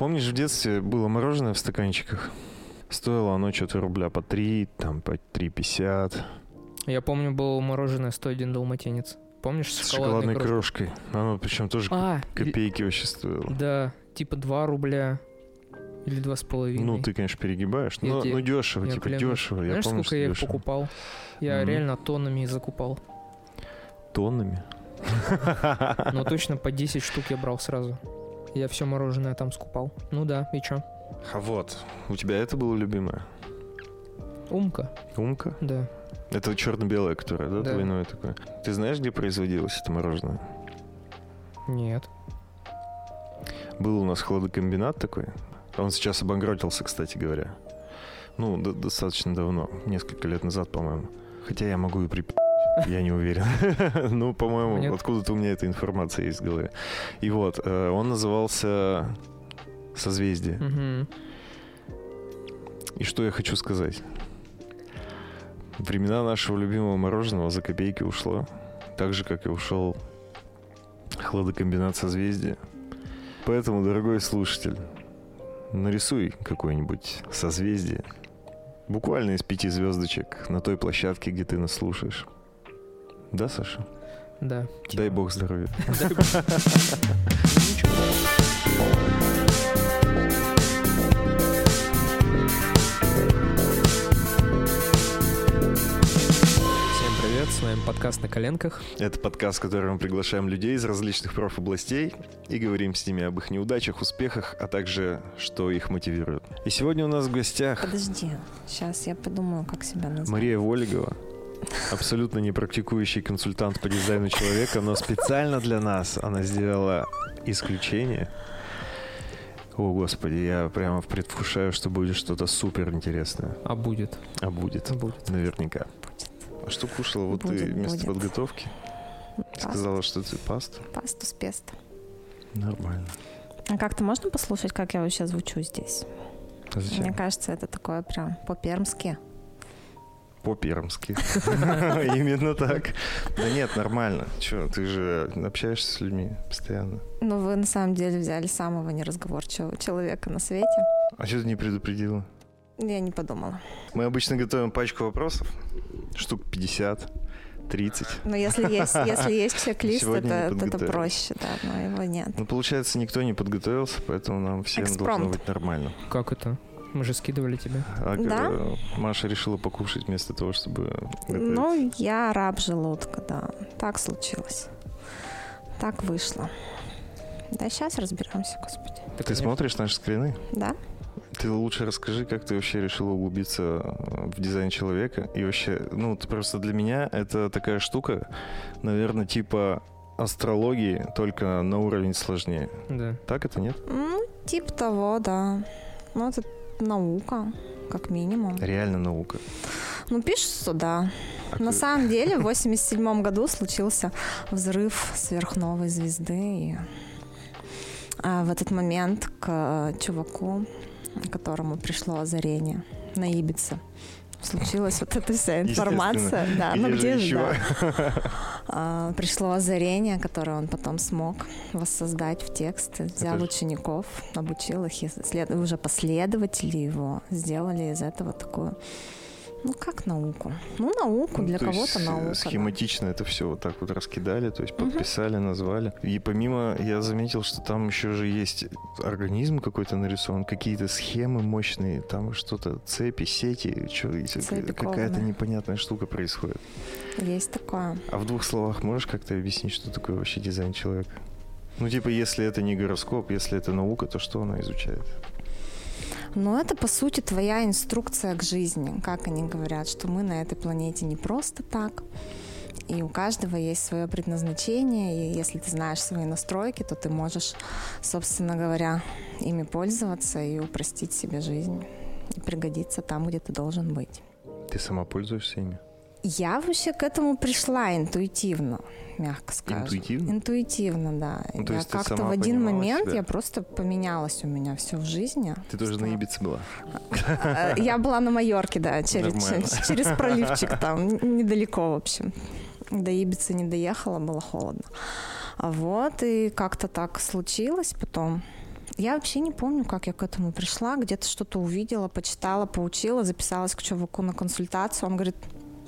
Помнишь, в детстве было мороженое в стаканчиках? Стоило оно что-то рубля по 3, там по 3,50. Я помню, было мороженое 101 далматинец. Помнишь, с шоколадной крошкой? крошкой. Оно причем тоже а, копейки вообще стоило. Да, типа 2 рубля или два с половиной. Ну, ты, конечно, перегибаешь. Но, ну, дешево, я типа клянусь. дешево. Знаешь, я помню, сколько я их покупал? Я mm-hmm. реально тоннами закупал. Тоннами? Ну, точно по 10 штук я брал сразу. Я все мороженое там скупал. Ну да, и чё? А вот, у тебя это было любимое? Умка. Умка? Да. Это черно-белое, которое, да, да, двойное такое? Ты знаешь, где производилось это мороженое? Нет. Был у нас хладокомбинат такой. Он сейчас обанкротился, кстати говоря. Ну, достаточно давно, несколько лет назад, по-моему. Хотя я могу и при... Я не уверен. ну, по-моему, откуда-то у меня эта информация есть в голове. И вот, э, он назывался «Созвездие». И что я хочу сказать? Времена нашего любимого мороженого за копейки ушло. Так же, как и ушел хладокомбинат «Созвездие». Поэтому, дорогой слушатель, нарисуй какое-нибудь созвездие. Буквально из пяти звездочек на той площадке, где ты нас слушаешь. Да, Саша? Да. Дай бог здоровья. с вами подкаст «На коленках». Это подкаст, в котором мы приглашаем людей из различных профобластей и говорим с ними об их неудачах, успехах, а также, что их мотивирует. И сегодня у нас в гостях... Подожди, сейчас я подумаю, как себя назвать. Мария Волигова, абсолютно не практикующий консультант по дизайну человека, но специально для нас она сделала исключение. О, господи, я прямо предвкушаю, что будет что-то супер интересное. А будет. А будет. А будет. Наверняка. А что кушала вот будет, ты вместо будет. подготовки? Пасту. Сказала, что ты пасту? Пасту с песто. Нормально. А как-то можно послушать, как я вообще звучу здесь? Зачем? Мне кажется, это такое прям по-пермски. По-пермски. Именно так. Да нет, нормально. Че, ты же общаешься с людьми постоянно. Ну, вы на самом деле взяли самого неразговорчивого человека на свете. А что ты не предупредила? Я не подумала. Мы обычно готовим пачку вопросов, штук 50, 30. Но если есть, если есть чек-лист, это, это проще, да, но его нет. Ну, получается, никто не подготовился, поэтому нам всем Экспромт. должно быть нормально. Как это? Мы же скидывали тебя. А, да? Маша решила покушать вместо того, чтобы готовить. Ну, я раб желудка, да. Так случилось. Так вышло. Да, сейчас разберемся, господи. Ты смотришь наши скрины? Да. Ты лучше расскажи, как ты вообще решила углубиться э, в дизайн человека. И вообще, ну, просто для меня это такая штука, наверное, типа астрологии, только на уровень сложнее. Да. Так это нет? Ну, типа того, да. Ну, это наука, как минимум. Реально наука. Ну, пишется, да. А На самом деле, в 87 году случился взрыв сверхновой звезды. И а, в этот момент к чуваку которому пришло озарение на Ибице. Случилась вот эта вся информация. Да, ну где же, да. А, пришло озарение, которое он потом смог воссоздать в текст. Взял Это учеников, обучил их, и след... уже последователи его сделали из этого такую ну, как науку? Ну, науку, ну, для кого-то э, наука. Схематично да. это все вот так вот раскидали, то есть подписали, угу. назвали. И помимо, я заметил, что там еще же есть организм какой-то нарисован, какие-то схемы мощные, там что-то, цепи, сети, что, какая-то непонятная штука происходит. Есть такое. А в двух словах можешь как-то объяснить, что такое вообще дизайн человека? Ну, типа, если это не гороскоп, если это наука, то что она изучает? Но это, по сути, твоя инструкция к жизни. Как они говорят, что мы на этой планете не просто так. И у каждого есть свое предназначение, и если ты знаешь свои настройки, то ты можешь, собственно говоря, ими пользоваться и упростить себе жизнь, и пригодиться там, где ты должен быть. Ты сама пользуешься ими? Я вообще к этому пришла интуитивно, мягко скажем. Интуитивно? Интуитивно, да. Ну, я как-то в один момент себя? я просто поменялась у меня все в жизни. Ты тоже что... на Ибице была? Э, я была на Майорке, да, через, через проливчик там, недалеко, в общем. До Ибицы не доехала, было холодно. Вот, и как-то так случилось потом Я вообще не помню, как я к этому пришла. Где-то что-то увидела, почитала, поучила, записалась к чуваку на консультацию. Он говорит,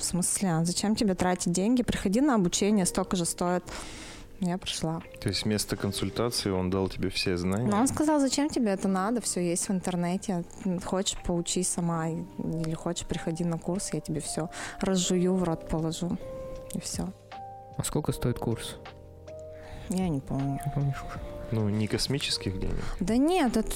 в смысле, а зачем тебе тратить деньги? Приходи на обучение, столько же стоит. Я пришла. То есть вместо консультации он дал тебе все знания? Но он сказал, зачем тебе это надо, все есть в интернете. Хочешь, поучись сама, или хочешь, приходи на курс, я тебе все разжую, в рот положу, и все. А сколько стоит курс? Я не помню. Не помнишь уже? Ну, не космических денег. Да нет, это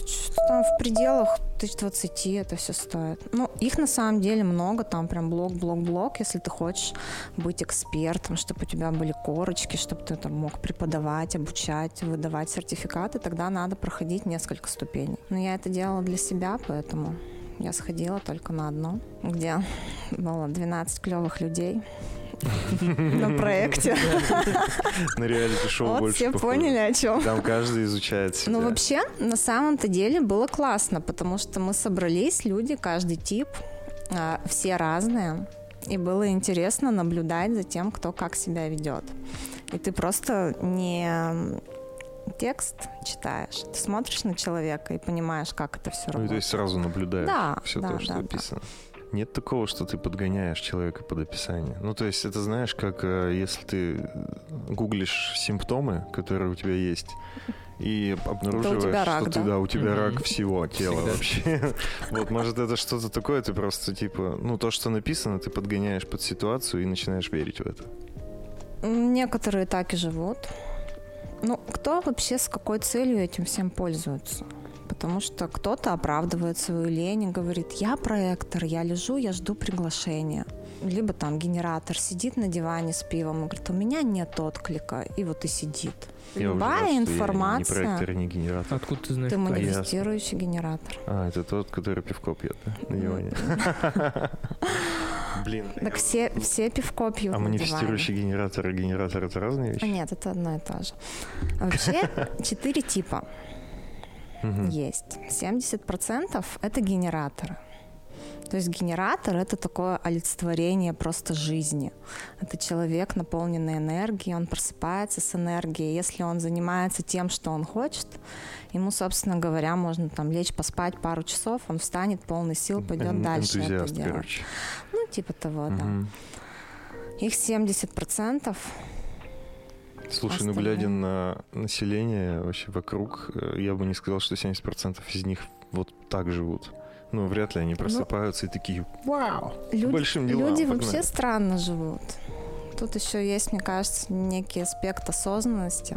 там в пределах тысяч двадцати это все стоит. Ну, их на самом деле много, там прям блок, блок, блок, если ты хочешь быть экспертом, чтобы у тебя были корочки, чтобы ты там мог преподавать, обучать, выдавать сертификаты, тогда надо проходить несколько ступеней. Но я это делала для себя, поэтому я сходила только на одно, где было 12 клевых людей, на проекте. На реалити-шоу больше все поняли, о чем. Там каждый изучает себя. Ну, вообще, на самом-то деле было классно, потому что мы собрались, люди, каждый тип, а, все разные, и было интересно наблюдать за тем, кто как себя ведет. И ты просто не текст читаешь, ты смотришь на человека и понимаешь, как это все Ну, и работает. то есть сразу наблюдаешь Да, все да, то, что да, да. написано. Нет такого, что ты подгоняешь человека под описание. Ну, то есть это знаешь, как э, если ты гуглишь симптомы, которые у тебя есть, и обнаруживаешь, тебя рак, что ты, да? да, у тебя Мгм. рак всего тела Всегда. вообще. Вот, может, это что-то такое, ты просто, типа, ну, то, что написано, ты подгоняешь под ситуацию и начинаешь верить в это. Некоторые так и живут. Ну, кто вообще с какой целью этим всем пользуется? Потому что кто-то оправдывает свою лень и говорит, я проектор, я лежу, я жду приглашения. Либо там генератор сидит на диване с пивом и говорит, у меня нет отклика, и вот и сидит. Любая информация... Не проектор, не генератор. Откуда ты знаешь? Ты манифестирующий генератор. А, это тот, который пивко пьет, да? На диване. Блин. Так все, все пивко пьют А манифестирующий генератор и генератор это разные А вещи? Нет, это одно и то же. А Вообще четыре типа. Есть. 70% это генераторы. То есть генератор это такое олицетворение просто жизни. Это человек, наполненный энергией, он просыпается с энергией. Если он занимается тем, что он хочет, ему, собственно говоря, можно там лечь поспать пару часов, он встанет полный сил, пойдет дальше это делать. короче. Ну, типа того, да. Мгм. Их 70%. Слушай, ну Остальные. глядя на население вообще вокруг, э, я бы не сказал, что 70% из них вот так живут. Ну, вряд ли они просыпаются и такие, вау, Люди, большим делам, люди погнали». вообще странно живут. Тут еще есть, мне кажется, некий аспект осознанности.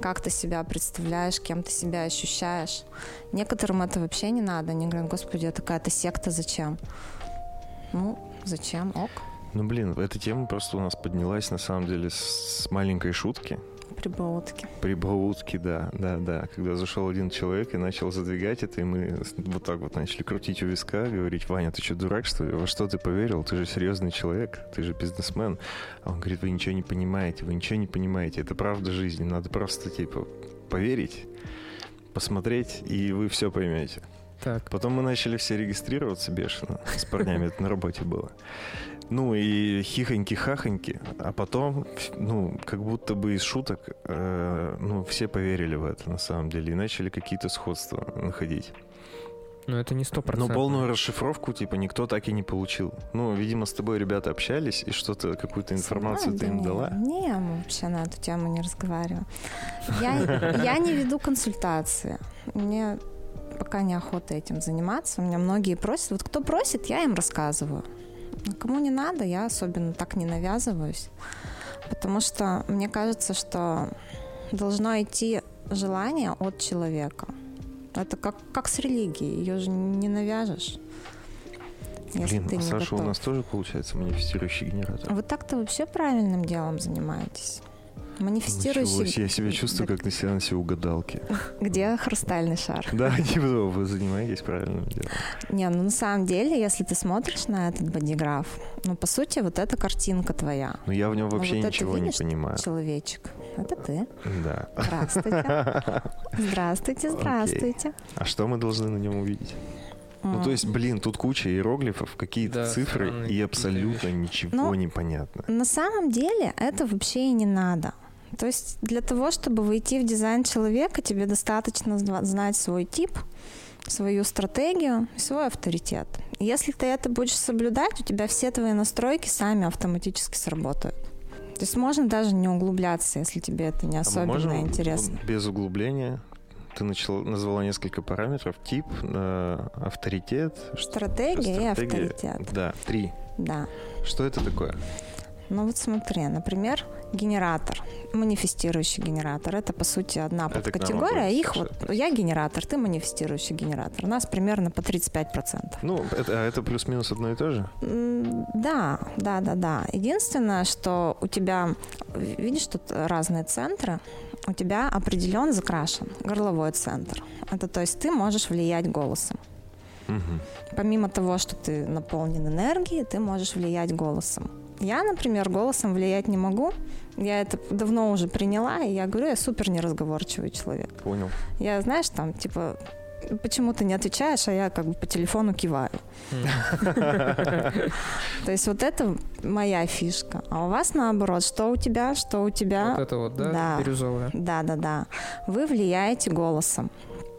Как ты себя представляешь, кем ты себя ощущаешь. Некоторым это вообще не надо. Они говорят, господи, это какая-то секта, зачем? Ну, зачем? Ок. Ну, блин, эта тема просто у нас поднялась, на самом деле, с маленькой шутки. Прибаутки. Прибаутки, да, да, да. Когда зашел один человек и начал задвигать это, и мы вот так вот начали крутить у виска, говорить, Ваня, ты что, дурак, что ли? Во что ты поверил? Ты же серьезный человек, ты же бизнесмен. А он говорит, вы ничего не понимаете, вы ничего не понимаете. Это правда жизни. Надо просто, типа, поверить, посмотреть, и вы все поймете. Так, Потом мы начали все регистрироваться бешено. С парнями это на работе было. Ну и хихоньки-хахоньки. А потом, ну, как будто бы из шуток, э, ну, все поверили в это на самом деле и начали какие-то сходства находить. но это не сто Но процентов. полную расшифровку, типа, никто так и не получил. Ну, видимо, с тобой ребята общались, и что-то, какую-то информацию ты им дала. Не, мы вообще на эту тему не разговариваем. Я, я не веду консультации. Мне пока неохота этим заниматься. У меня многие просят. Вот кто просит, я им рассказываю. А Кому не надо, я особенно так не навязываюсь. Потому что мне кажется, что должно идти желание от человека. Это как, как с религией. Ее же не навяжешь. Если Блин, ты а Саша у готов. нас тоже, получается, манифестирующий генератор. Вы так-то вообще правильным делом занимаетесь. Манифестирующий... себе, я себя чувствую, как на сеансе угадалки. Где хрустальный шар? Да, типа вы занимаетесь правильным делом. Не, ну на самом деле, если ты смотришь на этот бодиграф, ну, по сути, вот эта картинка твоя, Но я в нем Ну, вообще вот ничего не понимаю. человечек. Это ты. Да. Здравствуйте. Здравствуйте, здравствуйте. А что мы должны на нем увидеть? Ну, то есть, блин, тут куча иероглифов, какие-то Да, цифры, и абсолютно вещи. ничего Ну, не понятно. На самом деле это вообще и не надо. То есть для того, чтобы войти в дизайн человека, тебе достаточно знать свой тип, свою стратегию и свой авторитет. Если ты это будешь соблюдать, у тебя все твои настройки сами автоматически сработают. То есть можно даже не углубляться, если тебе это не особенно а можем интересно. Без углубления ты начала, назвала несколько параметров. Тип, э, авторитет. Стратегия, стратегия и авторитет. Да, три. Да. Что это такое? Ну вот смотри, например, генератор, манифестирующий генератор. Это, по сути, одна подкатегория. Их вот, я генератор, ты манифестирующий генератор. У нас примерно по 35%. Ну, это, а это плюс-минус одно и то же? Да, да, да, да. Единственное, что у тебя, видишь, тут разные центры, у тебя определен закрашен горловой центр. Это то есть ты можешь влиять голосом. Угу. Помимо того, что ты наполнен энергией, ты можешь влиять голосом. Я, например, голосом влиять не могу. Я это давно уже приняла, и я говорю, я супер неразговорчивый человек. Понял. Я, знаешь, там, типа, почему ты не отвечаешь, а я как бы по телефону киваю. То есть вот это моя фишка. А у вас наоборот, что у тебя, что у тебя. Вот это вот, да, бирюзовое. Да, да, да. Вы влияете голосом.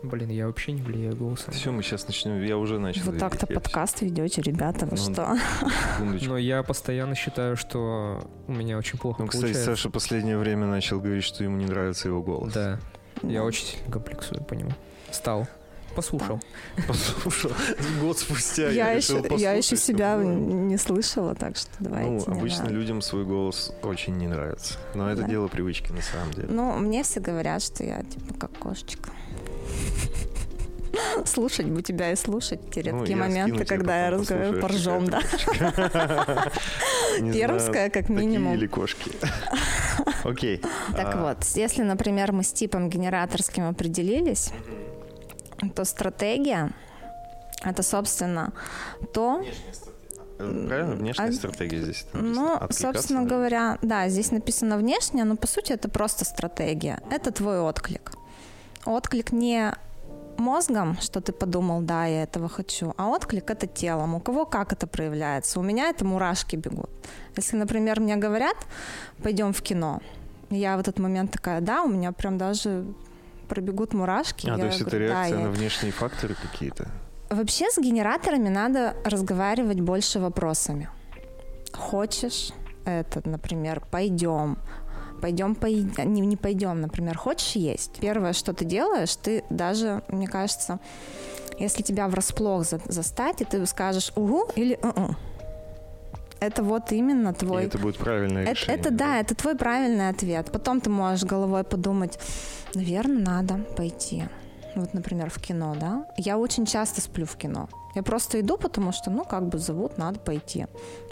Блин, я вообще не влияю голосом. Все, мы сейчас начнем. Я уже начал. Вы так-то подкаст ведете, ребята, вы ну, что? Но я постоянно считаю, что у меня очень плохо Ну, кстати, Саша последнее время начал говорить, что ему не нравится его голос. Да. Я очень сильно комплексую по нему. Стал. Послушал. Послушал. Год спустя я, я еще, Я еще себя не слышала, так что давайте. Ну, обычно людям свой голос очень не нравится. Но это дело привычки на самом деле. Ну, мне все говорят, что я типа как кошечка. Слушать бы тебя и слушать те ну, редкие ну, моменты, когда я разговариваю поржем, да. Пермская, как минимум. или кошки. Окей. Так а. вот, если, например, мы с типом генераторским определились, то стратегия — это, собственно, то... Правильно, внешняя а, стратегия здесь. Ну, собственно да? говоря, да, здесь написано внешняя, но по сути это просто стратегия. Это твой отклик. Отклик не мозгом, что ты подумал, да, я этого хочу, а отклик это телом. У кого как это проявляется? У меня это мурашки бегут. Если, например, мне говорят, пойдем в кино, я в этот момент такая, да, у меня прям даже пробегут мурашки. А, то есть говорю, это реакция да, на я... внешние факторы какие-то? Вообще с генераторами надо разговаривать больше вопросами. Хочешь это, например, пойдем, пойдем поедим, не, не пойдем, например, хочешь есть. Первое, что ты делаешь, ты даже, мне кажется, если тебя врасплох за, застать, и ты скажешь угу или у это вот именно твой... И это будет правильное это, решение. Это да, это твой правильный ответ. Потом ты можешь головой подумать, наверное, надо пойти. Вот, например, в кино, да? Я очень часто сплю в кино. Я просто иду, потому что, ну, как бы зовут, надо пойти.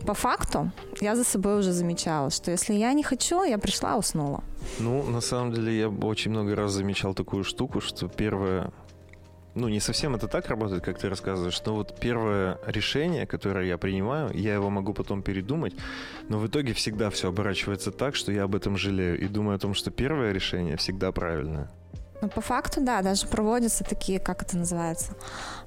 По факту, я за собой уже замечала, что если я не хочу, я пришла, уснула. Ну, на самом деле, я очень много раз замечал такую штуку, что первое, ну, не совсем это так работает, как ты рассказываешь, но вот первое решение, которое я принимаю, я его могу потом передумать, но в итоге всегда все оборачивается так, что я об этом жалею и думаю о том, что первое решение всегда правильное. Ну, по факту, да, даже проводятся такие, как это называется,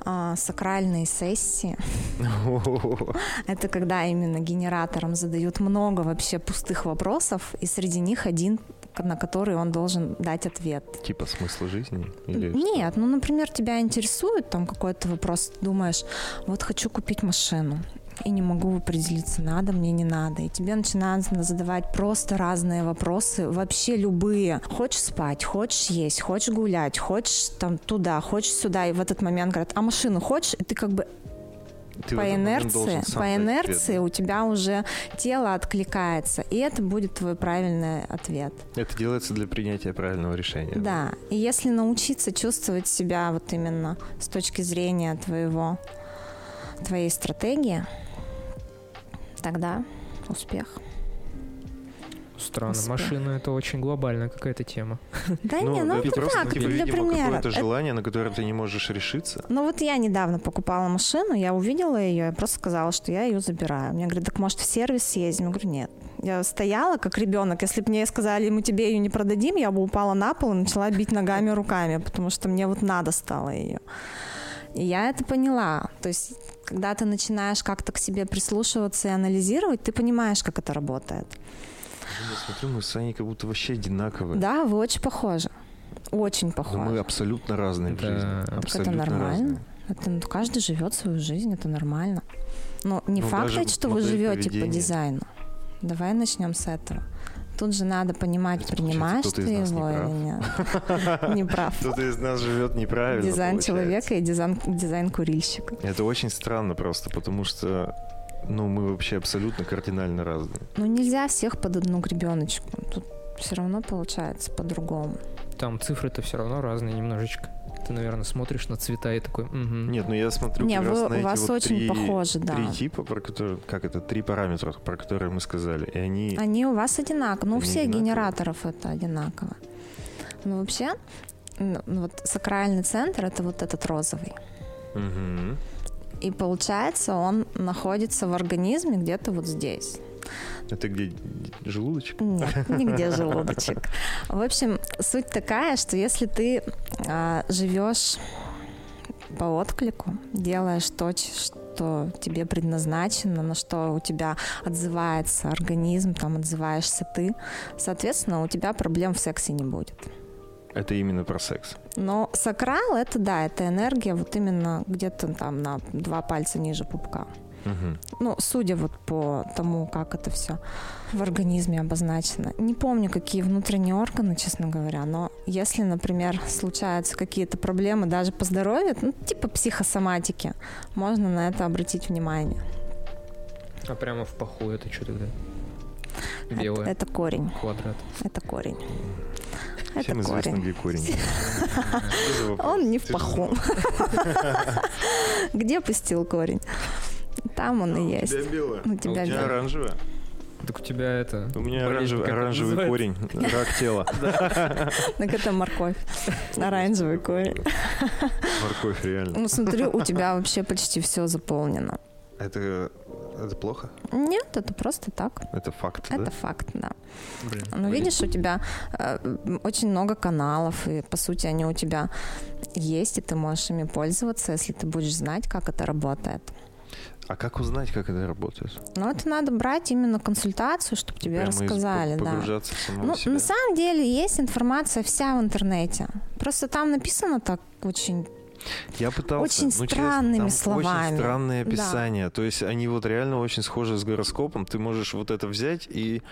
а, сакральные сессии. Это когда именно генераторам задают много вообще пустых вопросов, и среди них один на который он должен дать ответ. Типа смысла жизни? Или Нет, что? ну, например, тебя интересует там какой-то вопрос, ты думаешь, вот хочу купить машину, и не могу определиться, надо мне, не надо. И тебе начинают задавать просто разные вопросы, вообще любые. Хочешь спать, хочешь есть, хочешь гулять, хочешь там туда, хочешь сюда. И в этот момент говорят, а машину хочешь? И ты как бы ты по инерции, по инерции ответ, у тебя уже тело откликается, и это будет твой правильный ответ. Это делается для принятия правильного решения. Да, и если научиться чувствовать себя вот именно с точки зрения твоего твоей стратегии, тогда успех. Странно. Успех. Машина это очень глобальная какая-то тема. Да ну, не, ну это просто, так, типа, для примера. какое-то желание, на которое ты не можешь решиться. Ну вот я недавно покупала машину, я увидела ее, я просто сказала, что я ее забираю. Мне говорят, так может в сервис съездим? Я говорю, нет. Я стояла как ребенок. Если бы мне сказали, мы тебе ее не продадим, я бы упала на пол и начала бить ногами руками, потому что мне вот надо стало ее. И я это поняла. То есть, когда ты начинаешь как-то к себе прислушиваться и анализировать, ты понимаешь, как это работает. Я смотрю, мы с Саней как будто вообще одинаковые. Да, вы очень похожи. Очень Но похожи. мы абсолютно разные в Да. жизни. Так это нормально. разные. Это ну, каждый живет свою жизнь, это нормально. Но не Ну, факт, ведь, что вы живете по поведения. дизайну. Давай начнем с этого. Тут же надо понимать, Это, принимаешь ты его или нет. Не прав. Кто-то из нас живет неправильно. Дизайн человека и дизайн, дизайн курильщика. Это очень странно просто, потому что ну, мы вообще абсолютно кардинально разные. Ну нельзя всех под одну гребеночку. Тут все равно получается по-другому. Там цифры-то все равно разные немножечко. Ты, наверное, смотришь на цвета и такой, «Мгм». Нет, ну я смотрю Не, как раз вы- на у эти вас вот очень три, похожи, да. три типа, про которые, как это, три параметра, про которые мы сказали, и они, Они у вас одинаковые. Ну, у всех одинаковые. генераторов это одинаково. Ну, вообще, ну, вот сакральный центр это вот этот розовый. Мгм. И получается, он находится в организме где-то вот здесь. Это где желудочек? Нет, нигде желудочек. В общем, суть такая, что если ты а, живешь по отклику, делаешь то, что тебе предназначено, на что у тебя отзывается организм, там отзываешься ты, соответственно, у тебя проблем в сексе не будет. Это именно про секс. Но сакрал это да, это энергия вот именно где-то там на два пальца ниже пупка. Ну, судя вот по тому, как это все в организме обозначено. Не помню, какие внутренние органы, честно говоря, но если, например, случаются какие-то проблемы даже по здоровью, ну, типа психосоматики, можно на это обратить внимание. А прямо в паху это что тогда? Это, Белое. это корень, Квадрат. это корень. Это Всем известно, корень. где корень. Он не в паху. Где пустил корень? Там он и есть. У тебя белое. У А тебя у тебя белое. оранжевое. Так у тебя это... У меня болезнь оранжевый, оранжевый корень, рак тела. Так это морковь. Оранжевый корень. Морковь, реально. Ну, смотрю, у тебя вообще почти все заполнено. Это, это плохо? Нет, это просто так. Это факт, Это да? факт, да. Блин, Ну, видишь, у тебя э, очень много каналов, и, по сути, они у тебя есть, и ты можешь ими пользоваться, если ты будешь знать, как это работает. А как узнать, как это работает? Но это надо брать именно консультацию, чтобы тебе Прямо рассказали, да. Ну, себя. на самом деле есть информация вся в интернете. Просто там написано так очень... Я пытался. Очень ну, странными словами. Очень странные Да. описания. То есть они вот реально очень схожи с гороскопом. Ты можешь вот это взять и...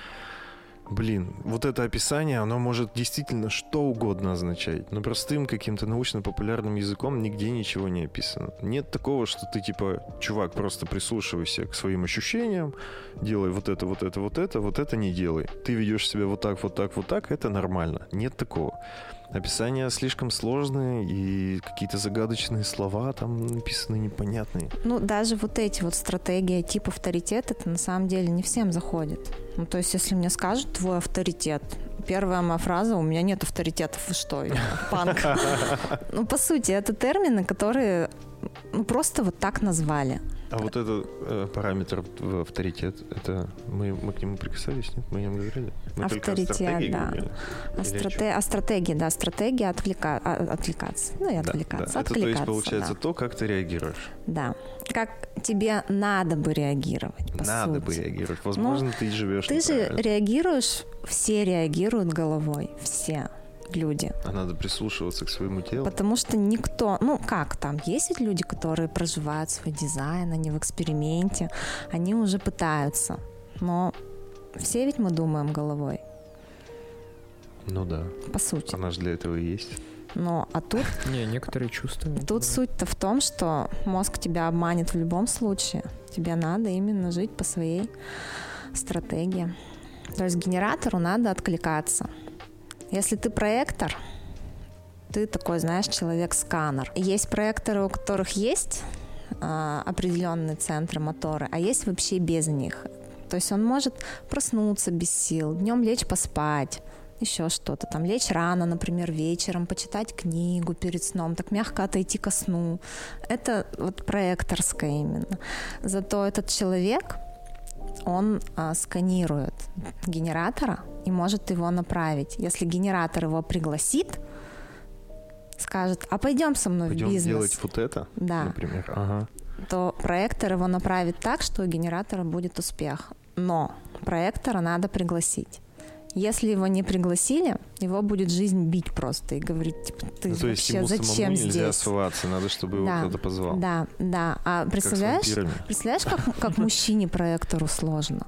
Блин, вот это описание, оно может действительно что угодно означать. Но простым каким-то научно-популярным языком нигде ничего не описано. Нет такого, что ты типа, чувак, просто прислушивайся к своим ощущениям, делай вот это, вот это, вот это, вот это не делай. Ты ведешь себя вот так, вот так, вот так, это нормально. Нет такого. Описания слишком сложные, и какие-то загадочные слова там написаны непонятные. Ну, даже вот эти вот стратегии тип авторитет, это на самом деле не всем заходит. Ну, то есть, если мне скажут твой авторитет, первая моя фраза, у меня нет авторитетов, вы что, я панк. Ну, по сути, это термины, которые ну, просто вот так назвали. А вот этот э, параметр в авторитет, это мы, мы к нему прикасались, нет? Мы о нем говорили? Мы о Авторитет, стратегии да. говорили. Или о страте- чём? а стратегия, да, стратегия отвлека... а- отвлекаться. Ну, и Да, отвлекаться, да. Это то есть получается да. то, как ты реагируешь. Да. Как тебе надо бы реагировать, по Надо бы сути. реагировать. Возможно, ты живешь Ты же реагируешь, все реагируют головой, все люди. А надо прислушиваться к своему телу. Потому что никто, ну как там, есть ведь люди, которые проживают свой дизайн, они в эксперименте, они уже пытаются, но все ведь мы думаем головой, Ну да. по сути. Она же для этого и есть. Но а тут, Не, некоторые чувствуют. тут да. суть-то в том, что мозг тебя обманет в любом случае. Тебе надо именно жить по своей стратегии. То есть генератору надо откликаться. Если ты проектор, ты такой, знаешь, человек-сканер. Есть проекторы, у которых есть а, определенные центры моторы, а есть вообще без них. То есть он может проснуться без сил, днем лечь поспать, еще что-то там, лечь рано, например, вечером, почитать книгу перед сном, так мягко отойти ко сну. Это вот проекторское именно. Зато этот человек, он а, сканирует генератора и может его направить. Если генератор его пригласит, скажет, а пойдем со мной Пойдем в бизнес, делать вот это, Да. например. Ага. то проектор его направит так, что у генератора будет успех. Но проектора надо пригласить. Если его не пригласили, его будет жизнь бить просто и говорить, типа, ты Ну, то есть вообще ему зачем самому здесь? нельзя оставаться, надо, чтобы его Да, кто-то позвал. Да, да. А Как представляешь, вампирами. представляешь, как, как мужчине проектору сложно?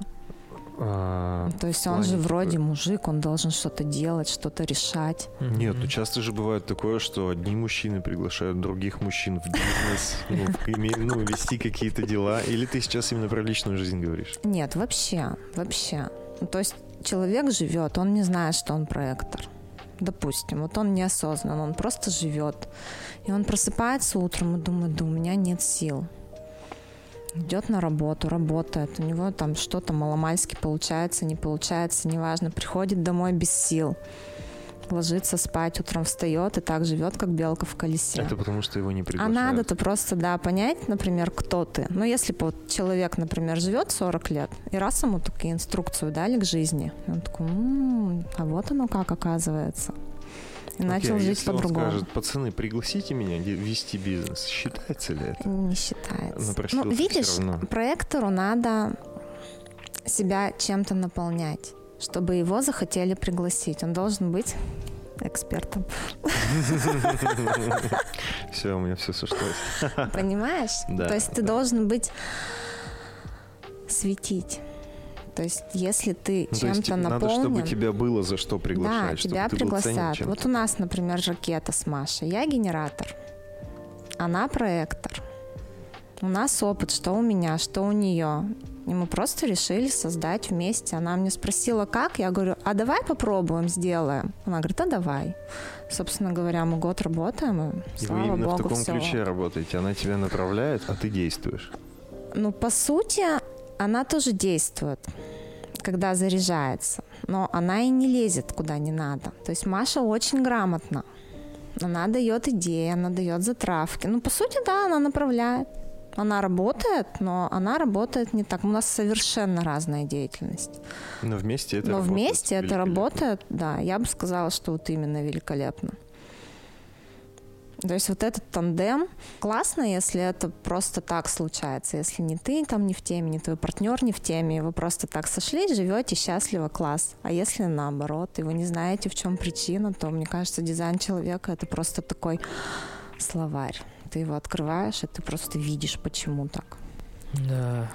А, То есть он же вроде такой- мужик, он должен что-то делать, что-то решать. Нет, ну часто же бывает такое, что одни мужчины приглашают других мужчин в бизнес, ну, в ну, вести какие-то дела. Или ты сейчас именно про личную жизнь говоришь? Нет, вообще, вообще. Ну, То есть человек живет, он не знает, что он проектор. Допустим, вот он неосознанно, он просто живет. И он просыпается утром и думает, да у меня нет сил. Идет на работу, работает, у него там что-то маломальски получается, не получается, неважно, приходит домой без сил, ложится спать, утром встает и так живет, как белка в колесе. Это потому, что его не А приглашают. надо-то просто, да, понять, например, кто ты. Ну, если бы вот человек, например, живет 40 лет, и раз ему такие инструкцию дали к жизни, он такой, «М, а вот оно как оказывается. И Окей, начал а жить если он по-другому. скажет, пацаны, пригласите меня вести бизнес, считается ли это? Не считается. Ну, видишь, проектору надо себя чем-то наполнять, чтобы его захотели пригласить. Он должен быть экспертом. Все, у меня все сошлось. Понимаешь? Да, То есть ты да. должен быть светить. То есть, если ты Ну, чем-то надо, наполнен, чтобы тебя было за что да, приглашать, чтобы тебя пригласят. Вот у нас, например, ракета с Машей. Я генератор, она проектор. У нас опыт, что у меня, что у нее. И мы просто решили создать вместе. Она мне спросила, как? Я говорю, а давай попробуем, сделаем. Она говорит, а давай. Собственно говоря, мы год работаем, и И вы слава именно богу, в таком всё. ключе работаете. Она тебя направляет, а ты действуешь. Ну, по сути, она тоже действует, когда заряжается. Но она и не лезет куда не надо. То есть Маша очень грамотна. Она дает идеи, она дает затравки. Ну, по сути, да, она направляет. Она работает, но она работает не так. У нас совершенно разная деятельность. Но вместе это но работает вместе это работает, да, я бы сказала, что вот именно великолепно. То есть вот этот тандем классно, если это просто так случается. Если не ты там не в теме, не твой партнер не в теме, вы просто так сошлись, живете счастливо, класс. А если наоборот, и вы не знаете, в чем причина, то, мне кажется, дизайн человека это просто такой словарь. Ты его открываешь, и ты просто видишь, почему так. Да.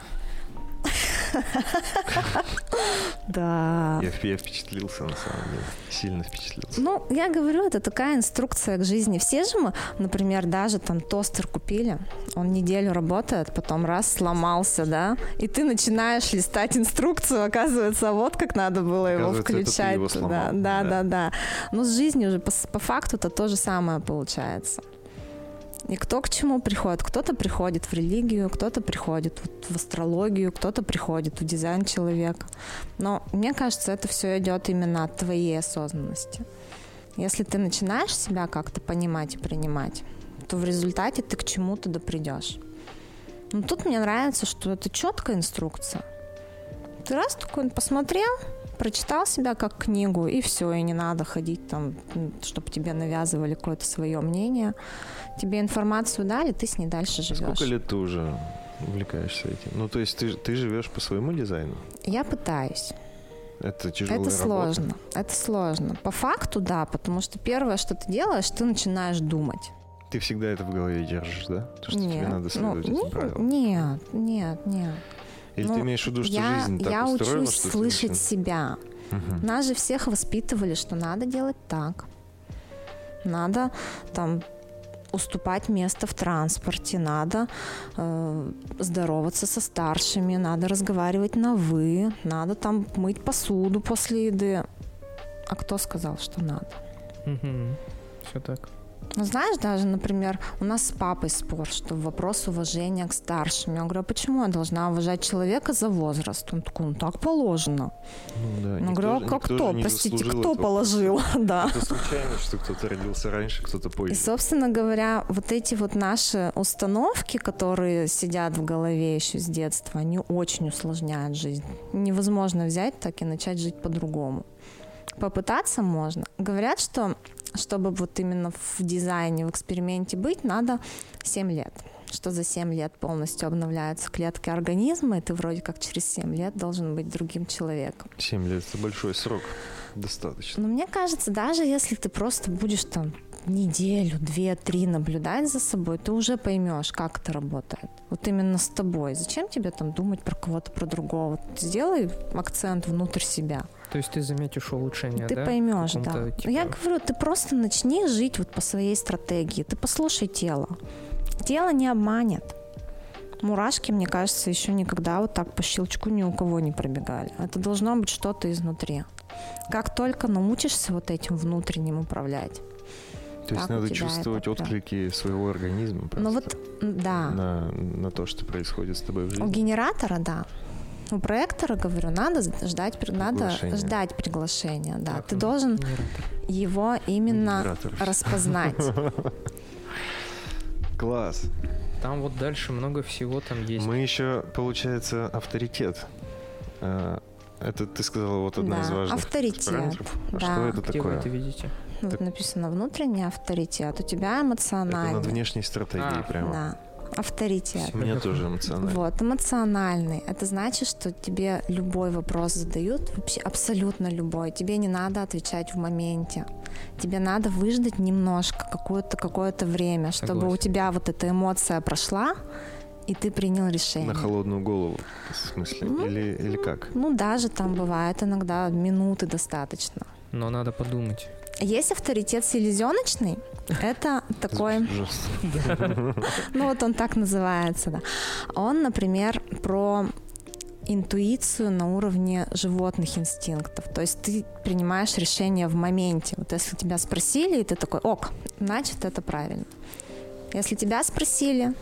Да. Я, я впечатлился, на самом деле. Сильно впечатлился. Ну, я говорю, это такая инструкция к жизни. Все же мы, например, даже там тостер купили, он неделю работает, потом раз сломался, да, и ты начинаешь листать инструкцию, оказывается, вот как надо было его включать. его да, сломал, да, да. да, да. Но с жизнью уже по, по факту-то то же самое получается. И кто к чему приходит? Кто-то приходит в религию, кто-то приходит вот в астрологию, кто-то приходит в дизайн человека. Но мне кажется, это все идет именно от твоей осознанности. Если ты начинаешь себя как-то понимать и принимать, то в результате ты к чему-то да придешь. Но тут мне нравится, что это четкая инструкция. Ты раз такой посмотрел, прочитал себя как книгу, и все, и не надо ходить там, чтобы тебе навязывали какое-то свое мнение. Тебе информацию дали, ты с ней дальше живешь. Сколько лет ты уже увлекаешься этим? Ну, то есть ты, ты живешь по своему дизайну? Я пытаюсь. Это тяжелая это работа. сложно. Это сложно. По факту, да, потому что первое, что ты делаешь, ты начинаешь думать. Ты всегда это в голове держишь, да? То, что тебе нет, надо ну, следовать этим не- правилам. нет, нет, нет. Или ну, ты имеешь в виду, что я, жизнь так я устроена, учусь что ты слышать начи- себя. Мгм. Нас же всех воспитывали, что надо делать так. Надо там уступать место в транспорте, надо э, здороваться со старшими, надо разговаривать на вы, надо там мыть посуду после еды. А кто сказал, что надо? Все так. Ну, знаешь, даже, например, у нас с папой спор, что вопрос уважения к старшим. Я говорю, а почему я должна уважать человека за возраст? Он такой, ну так положено. Ну, да, Я никто говорю, а как кто? Простите, кто положил? да. Это случайно, что кто-то родился раньше, кто-то И, позже. собственно говоря, вот эти вот наши установки, которые сидят в голове еще с детства, они очень усложняют жизнь. Невозможно взять так и начать жить по-другому. Попытаться можно. Говорят, что чтобы вот именно в дизайне, в эксперименте быть, надо 7 лет. что за 7 лет полностью обновляются клетки организма, и ты вроде как через 7 лет должен быть другим человеком. 7 лет — это большой срок. Достаточно. Но мне кажется, даже если ты просто будешь там неделю, две, три наблюдать за собой, ты уже поймешь, как это работает. Вот именно с тобой. Зачем тебе там думать про кого-то, про другого? Сделай акцент внутрь себя. То есть ты заметишь улучшение, Ты да? поймешь, да. Типа- Я говорю, ты просто начни жить вот по своей стратегии. Ты послушай тело. Тело не обманет. Мурашки, мне кажется, еще никогда вот так по щелчку ни у кого не пробегали. Это должно быть что-то изнутри. Как только научишься вот этим внутренним управлять. То есть Так у надо чувствовать это прям- отклики своего организма Ну вот, да. на, на то, что происходит с тобой в У жизни. генератора, да. У проектора, говорю, надо ждать, надо ждать приглашения, да. Так, Ты ну, должен генератор. его именно Генератор. распознать. Класс. Там вот дальше много всего там есть. Мы еще, получается, авторитет. А, Это ты сказала вот одна Да, из важных авторитет. параметров. А Да. что это Где вы такое? это видите? Вот Так- написано внутренний авторитет. У тебя Это эмоциональный. над внешней стратегией А, прямо. Да. Авторитет. У меня тоже эмоционально. Вот, эмоциональный. Это значит, что тебе любой вопрос задают, вообще абсолютно любой. Тебе не надо отвечать в моменте. Тебе надо выждать немножко, какое-то какое-то время, чтобы у Согласен. тебя вот эта эмоция прошла, и ты принял На решение. холодную голову, в смысле? Ну, Или, или как? Ну, даже там бывает иногда минуты достаточно. Но надо подумать. Есть авторитет селезеночный. Это такой, ну вот он так называется, да. Он, например, про интуицию на уровне животных инстинктов. То есть ты принимаешь решение в моменте. Вот если тебя спросили, и ты такой, ок, значит, это правильно. Если тебя спросили,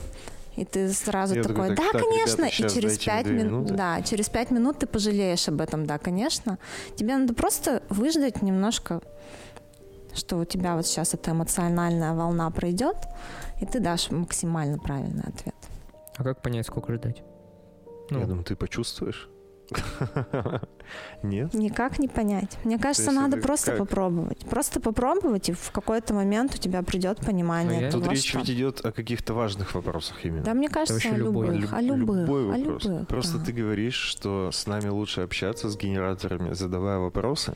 и ты сразу Я такой, такой, да, так, так, конечно, ребята, и через пять минут, да, через пять минут ты пожалеешь об этом, да, конечно. Тебе надо просто выждать немножко, что у тебя вот сейчас эта эмоциональная волна пройдет, и ты дашь максимально правильный ответ. А как понять, сколько ждать? Ну, Я думаю, ты почувствуешь. Нет? Никак не понять. Мне кажется, надо просто как? попробовать. Просто попробовать, и в какой-то момент у тебя придет понимание Ну, я- Тут речь что... ведь идет о каких-то важных вопросах именно. Да, мне кажется, вообще о любой. любых, Люб- о любых, любой о вопрос. любых. Просто да. ты говоришь, что с нами лучше общаться с генераторами, задавая вопросы.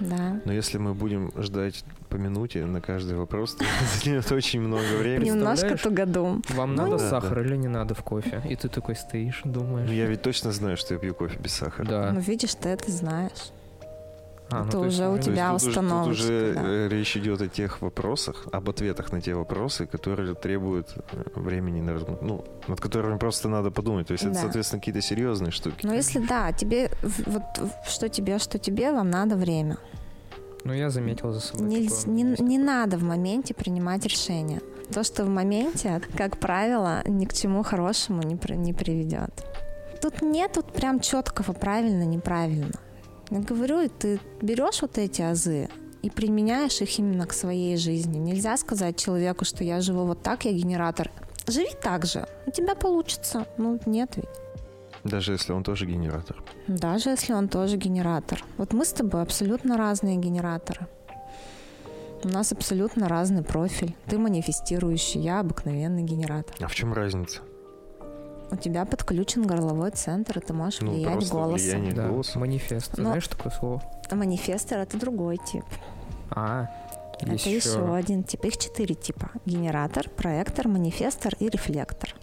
Да. Но если мы будем ждать по минуте на каждый вопрос, то это займет очень много времени. Немножко тугодум. Вам Ну, надо сахар или не надо в кофе? И ты такой стоишь, думаешь. Ну, Я ведь точно знаю, что я пью кофе без сахара. Да. Ну, видишь, ты это знаешь. А, это то есть уже у То есть тебя тут уже- тут да. э, речь идет о тех вопросах, об ответах на те вопросы, которые требуют э, времени на ну, над которыми просто надо подумать. То есть это, Да. соответственно, какие-то серьезные штуки. Но если да, тебе вот что тебе, что тебе, вам надо время. Ну, я заметил за собой. Не, Есть не надо в моменте принимать решения. То, что в моменте, как правило, ни к чему хорошему не, при- не приведет. Тут нет вот прям четкого правильно, неправильно. Я говорю, ты берешь вот эти азы и применяешь их именно к своей жизни. Нельзя сказать человеку, что я живу вот так, я генератор. Живи так же, у тебя получится. Ну, нет ведь. Даже если он тоже генератор. Даже если он тоже генератор. Вот мы с тобой абсолютно разные генераторы. У нас абсолютно разный профиль. Ты манифестирующий, я обыкновенный генератор. А в чем разница? У тебя подключен горловой центр, и ты можешь Ну, влиять голосом. влияние. Да, голос. манифест. Но- Знаешь такое слово? Манифестор это другой тип. А, есть это еще еще... один тип. Их четыре типа. Генератор, проектор, манифестор и рефлектор.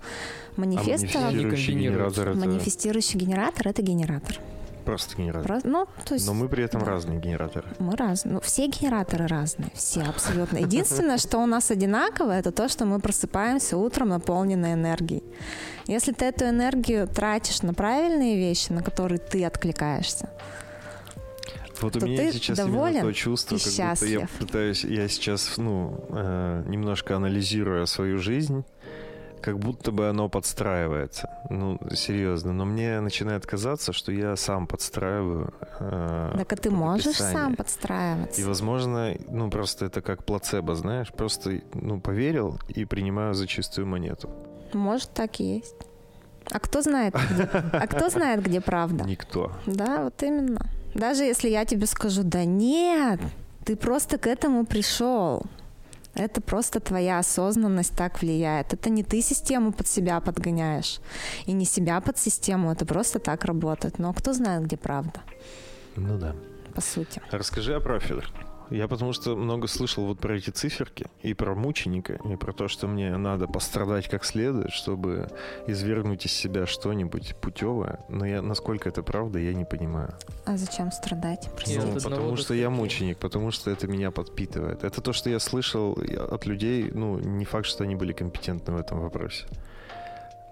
Манифестор, А манифестирующий генератор это манифестирующий генератор это генератор. Просто генератор. Про- Ну, то есть Но мы при этом да. разные генераторы. Мы разные. Ну, все генераторы разные. Все абсолютно. Единственное, что у нас одинаково, это то, что мы просыпаемся утром наполненной энергией. Если ты эту энергию тратишь на правильные вещи, на которые ты откликаешься, Вот у меня ты сейчас доволен именно то чувство, как будто я счастлив. пытаюсь, я сейчас, ну, э, немножко анализируя свою жизнь, как будто бы оно подстраивается. Ну, серьезно. Но мне начинает казаться, что я сам подстраиваю. э, так а ты можешь описание. сам подстраиваться. И, возможно, ну, просто это как плацебо, знаешь, просто, ну, поверил и принимаю за чистую монету. Может, так и есть. А кто знает, где, а кто знает, где правда? Никто. Да, вот именно. Даже если я тебе скажу, да нет, ты просто к этому пришел. Это просто твоя осознанность так влияет. Это не ты систему под себя подгоняешь. И не себя под систему. Это просто так работает. Но кто знает, где правда, Ну да. по сути. Расскажи о профиле. Я потому что много слышал вот про эти циферки и про мученика, и про то, что мне надо пострадать как следует, чтобы извергнуть из себя что-нибудь путевое. Но я, насколько это правда, я не понимаю. А зачем страдать? Нет, Ну, потому что я мученик, потому что это меня подпитывает. Это то, что я слышал от людей, ну, не факт, что они были компетентны в этом вопросе.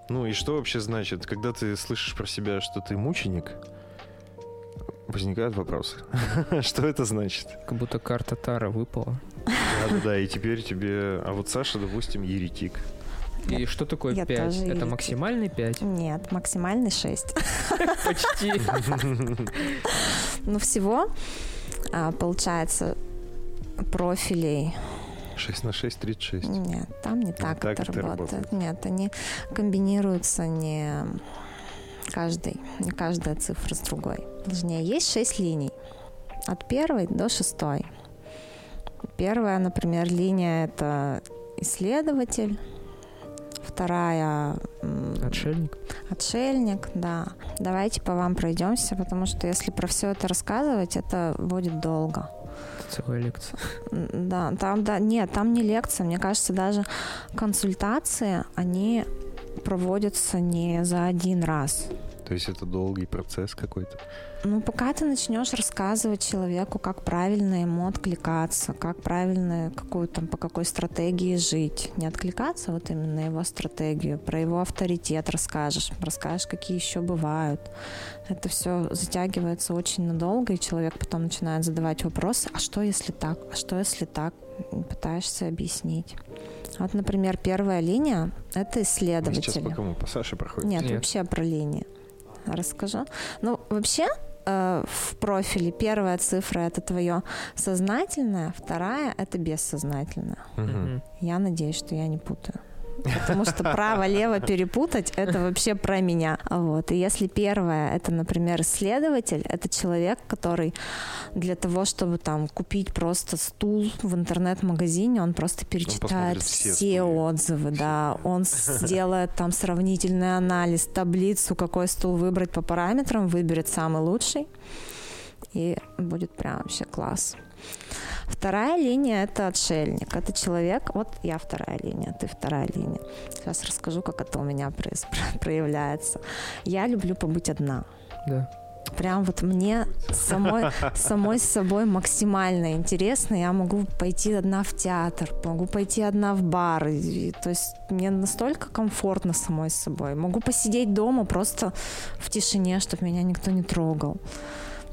Ну и что вообще значит, когда ты слышишь про себя, что ты мученик, возникают вопросы. Что это значит? Как будто карта Тара выпала. Да, да, и теперь тебе... А вот Саша, допустим, еретик. И что такое Я 5? тоже Это еретик. максимальный 5? Нет, максимальный 6. Почти. Ну, всего, а, получается, профилей 6 на 6, 36. Нет, там не так, так это, это работает. работает. Нет, они комбинируются не каждый, каждая цифра с другой. Точнее, есть шесть линий. От первой до шестой. Первая, например, линия – это исследователь. Вторая Отшельник. Отшельник, да. Давайте по вам пройдемся, потому что если про все это рассказывать, это будет долго. Это целая лекция. Да, там, да, нет, там не лекция. Мне кажется, даже консультации, они проводятся не за один раз. То есть это долгий процесс какой-то. Ну, пока ты начнешь рассказывать человеку, как правильно ему откликаться, как правильно какую там, по какой стратегии жить. Не откликаться вот именно его стратегию, про его авторитет расскажешь, расскажешь, какие еще бывают. Это все затягивается очень надолго, и человек потом начинает задавать вопросы, а что если так, а что если так, пытаешься объяснить. Вот, например, первая линия — это Мы сейчас исследователи. по кому? По Саше проходим? Нет, Нет. вообще про линии. Расскажу. Ну, вообще, э, в профиле первая цифра это твое сознательное, вторая это бессознательное. Мгм. Я надеюсь, что я не путаю. Потому что право-лево перепутать это вообще про меня. Вот. И если первое это, например, исследователь, это человек, который для того, чтобы там купить просто стул в интернет-магазине, он просто перечитает посмотрит все все, отзывы, да. Он сделает там сравнительный анализ, таблицу, какой стул выбрать по параметрам, выберет самый лучший. И будет прям вообще класс. Вторая линия – это отшельник. Это человек, вот я вторая линия, ты вторая линия. Сейчас расскажу, как это у меня проявляется. Я люблю побыть одна. Да. Прям вот мне самой, самой с собой максимально интересно. Я могу пойти одна в театр, могу пойти одна в бар. И- то есть мне настолько комфортно самой с собой. Могу посидеть дома просто в тишине, чтобы меня никто не трогал.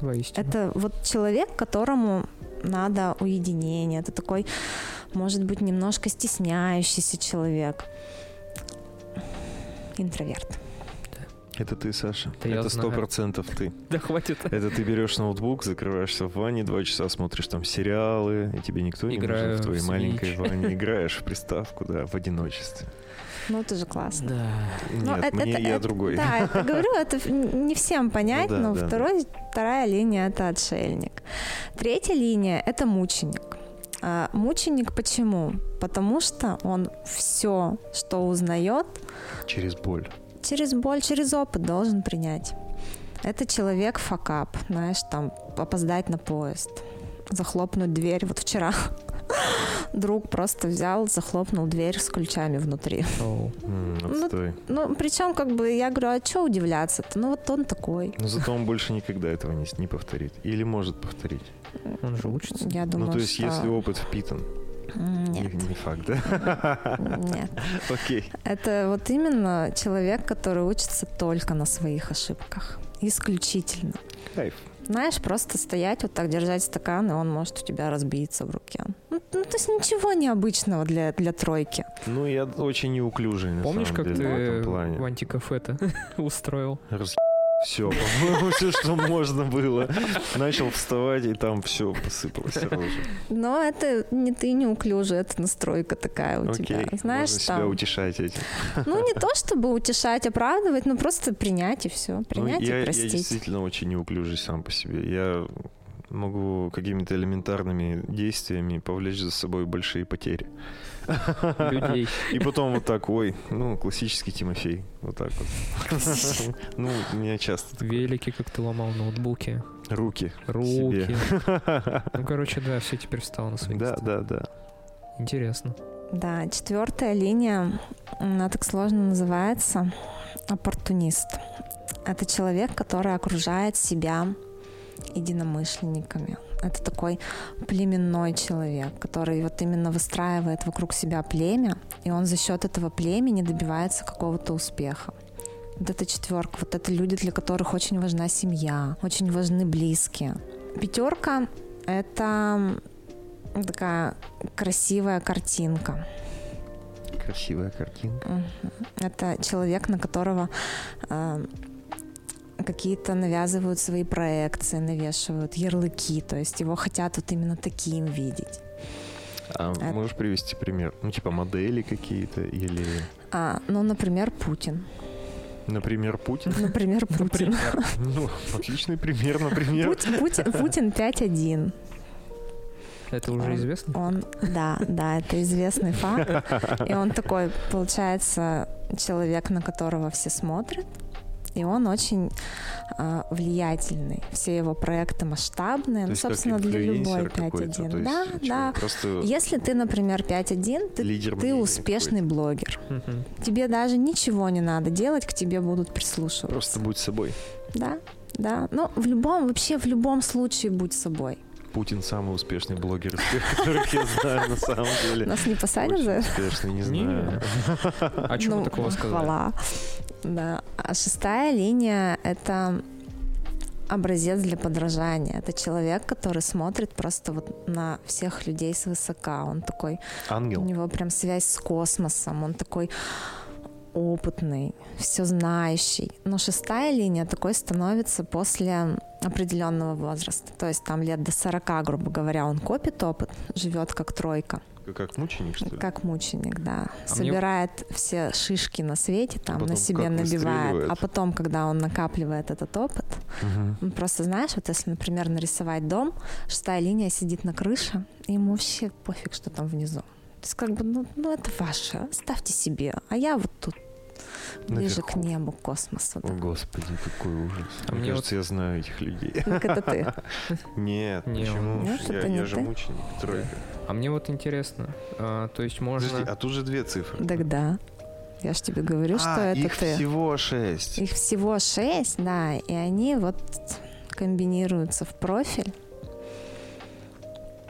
Воистину. Это вот человек, которому надо уединение. Это такой, может быть, немножко стесняющийся человек. Интроверт. Это ты, Саша. Да это сто процентов ты. Да хватит. Это ты берешь ноутбук, закрываешься в ванне, два часа смотришь там сериалы, и тебе никто не Играю нужен в твоей в маленькой ванне. Играешь в приставку, да, в одиночестве. Ну, это же классно. Да. Ну, Нет, это- мне это- я это- другой. Да, это говорю, это не всем понять, Ну да, но да, второй, вторая линия это отшельник. Третья линия это мученик. А, мученик почему? Потому что он все, что узнает, Через боль. через боль, через опыт должен принять. Это человек факап, знаешь, там опоздать на поезд, захлопнуть дверь. Вот вчера друг просто взял, захлопнул дверь с ключами внутри. Оу. М, Ну. Ну, причем, как бы, я говорю, а что удивляться-то? Ну, вот он такой. Но зато он больше никогда этого не, не повторит. Или может повторить. Он же учится. Я думаю, ну, то есть, что... если опыт впитан. М, Не, Нет, не факт, да? нет. Окей. Это вот именно человек, который учится только на своих ошибках. Исключительно. Кайф. Знаешь, просто стоять вот так, держать стакан, и он может у тебя разбиться в руке. Ну, ну, то есть ничего необычного для, для тройки. Ну, я очень неуклюжий, на Помнишь, самом как деле, в ты плане. в антикафе-то устроил? Все, по-моему, все, что можно было. Начал вставать, и там все посыпалось. Но это не ты неуклюжий, это настройка такая у тебя. Знаешь, можно себя там... утешать этим. Ну, не то чтобы утешать, оправдывать, но просто принять и все. Ну, Принять я, и я простить. действительно очень неуклюжий сам по себе. Я могу какими-то элементарными действиями повлечь за собой большие потери. Людей. И потом вот так, ой, ну, классический Тимофей. Вот так вот. Ну, меня часто. Велики, как ты ломал ноутбуки, руки. руки. Ну, короче, да, все теперь встало на свои Да, места. да, да. Интересно. Да, четвертая линия, она так сложно называется, оппортунист. Это человек, который окружает себя единомышленниками. Это такой племенной человек, который вот именно выстраивает вокруг себя племя, и он за счет этого племени добивается какого-то успеха. Вот это четверка, вот это люди, для которых очень важна семья, очень важны близкие. Пятерка — это такая красивая картинка. Красивая картинка. Это человек, на которого э, какие-то навязывают свои проекции, навешивают ярлыки, то есть его хотят вот именно таким видеть. А Это- можешь привести пример? Ну, типа модели какие-то или, А, ну, например, Путин. например, Путин? Например, Путин. Ну, отличный пример, например. Путин, Путин, Путин 5-1. Это уже Он- известно? Он, да, да, это известный факт. И он такой, получается, человек, на которого все смотрят. И он очень а, влиятельный. Все его проекты масштабные. То Ну, есть как собственно, для любой инфлюенсер какой-то, 5-1. то есть Да, да. Просто Если ты, например, 5-1, ты, лидер ты успешный блогер. Мгм. Тебе даже ничего не надо делать, к тебе будут прислушиваться. Просто будь собой. Да, да. Ну, в любом, вообще в любом случае будь собой. Путин самый успешный блогер из тех, которых я знаю на самом деле. Нас не посадят за это? успешный, не знаю. А что Ну, вы такого сказали? Хвала. Да. А шестая линия — это образец для подражания. Это человек, который смотрит просто вот на всех людей свысока. Он такой, у Ангел. него прям связь с космосом. Он такой опытный, все знающий. Но шестая линия такой становится после определенного возраста. То есть там лет до 40, грубо говоря, он копит опыт, живет как тройка. Как мученик, что ли? Как мученик, да. А мне- Собирает все шишки на свете, там потом на себе набивает. А потом, когда он накапливает этот опыт, он просто, знаешь, вот если, например, нарисовать дом, шестая линия сидит на крыше, и ему вообще пофиг, что там внизу. То есть как бы, ну, ну это ваше, оставьте себе. А я вот тут ближе к небу, к космосу. О, господи, какой ужас. А Мне мне кажется, я знаю этих людей. Так это ты. Нет, Не, почему? Нет, я, это не я же ты. мученик, тройка. А мне вот интересно, а, то есть можно... Подожди, а тут же две цифры. Так да. Я ж тебе говорю, что а, это их ты. всего шесть. Их всего шесть, да, и они вот комбинируются в профиль.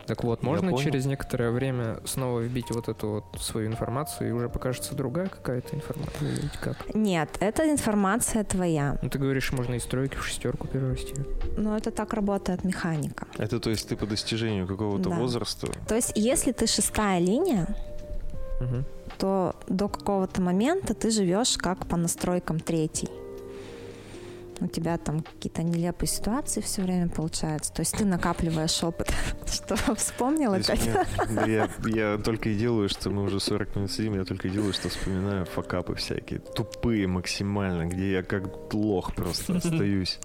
Так вот, можно через некоторое время снова вбить вот эту вот свою информацию, и уже покажется другая какая-то информация? Или как? Нет, эта информация твоя. Ну, ты говоришь, можно из тройки в шестерку перерасти. Но это так работает механика. Это то есть ты по достижению какого-то Да. возраста То есть, если ты шестая линия, Мгм. то до какого-то момента ты живешь как по настройкам третий. У тебя там какие-то нелепые ситуации все время получаются. То есть ты накапливаешь опыт. Что, вспомнил опять? да я, я только и делаю, что мы уже 40 минут сидим, я только и делаю, что вспоминаю факапы всякие, тупые максимально, где я как лох просто остаюсь.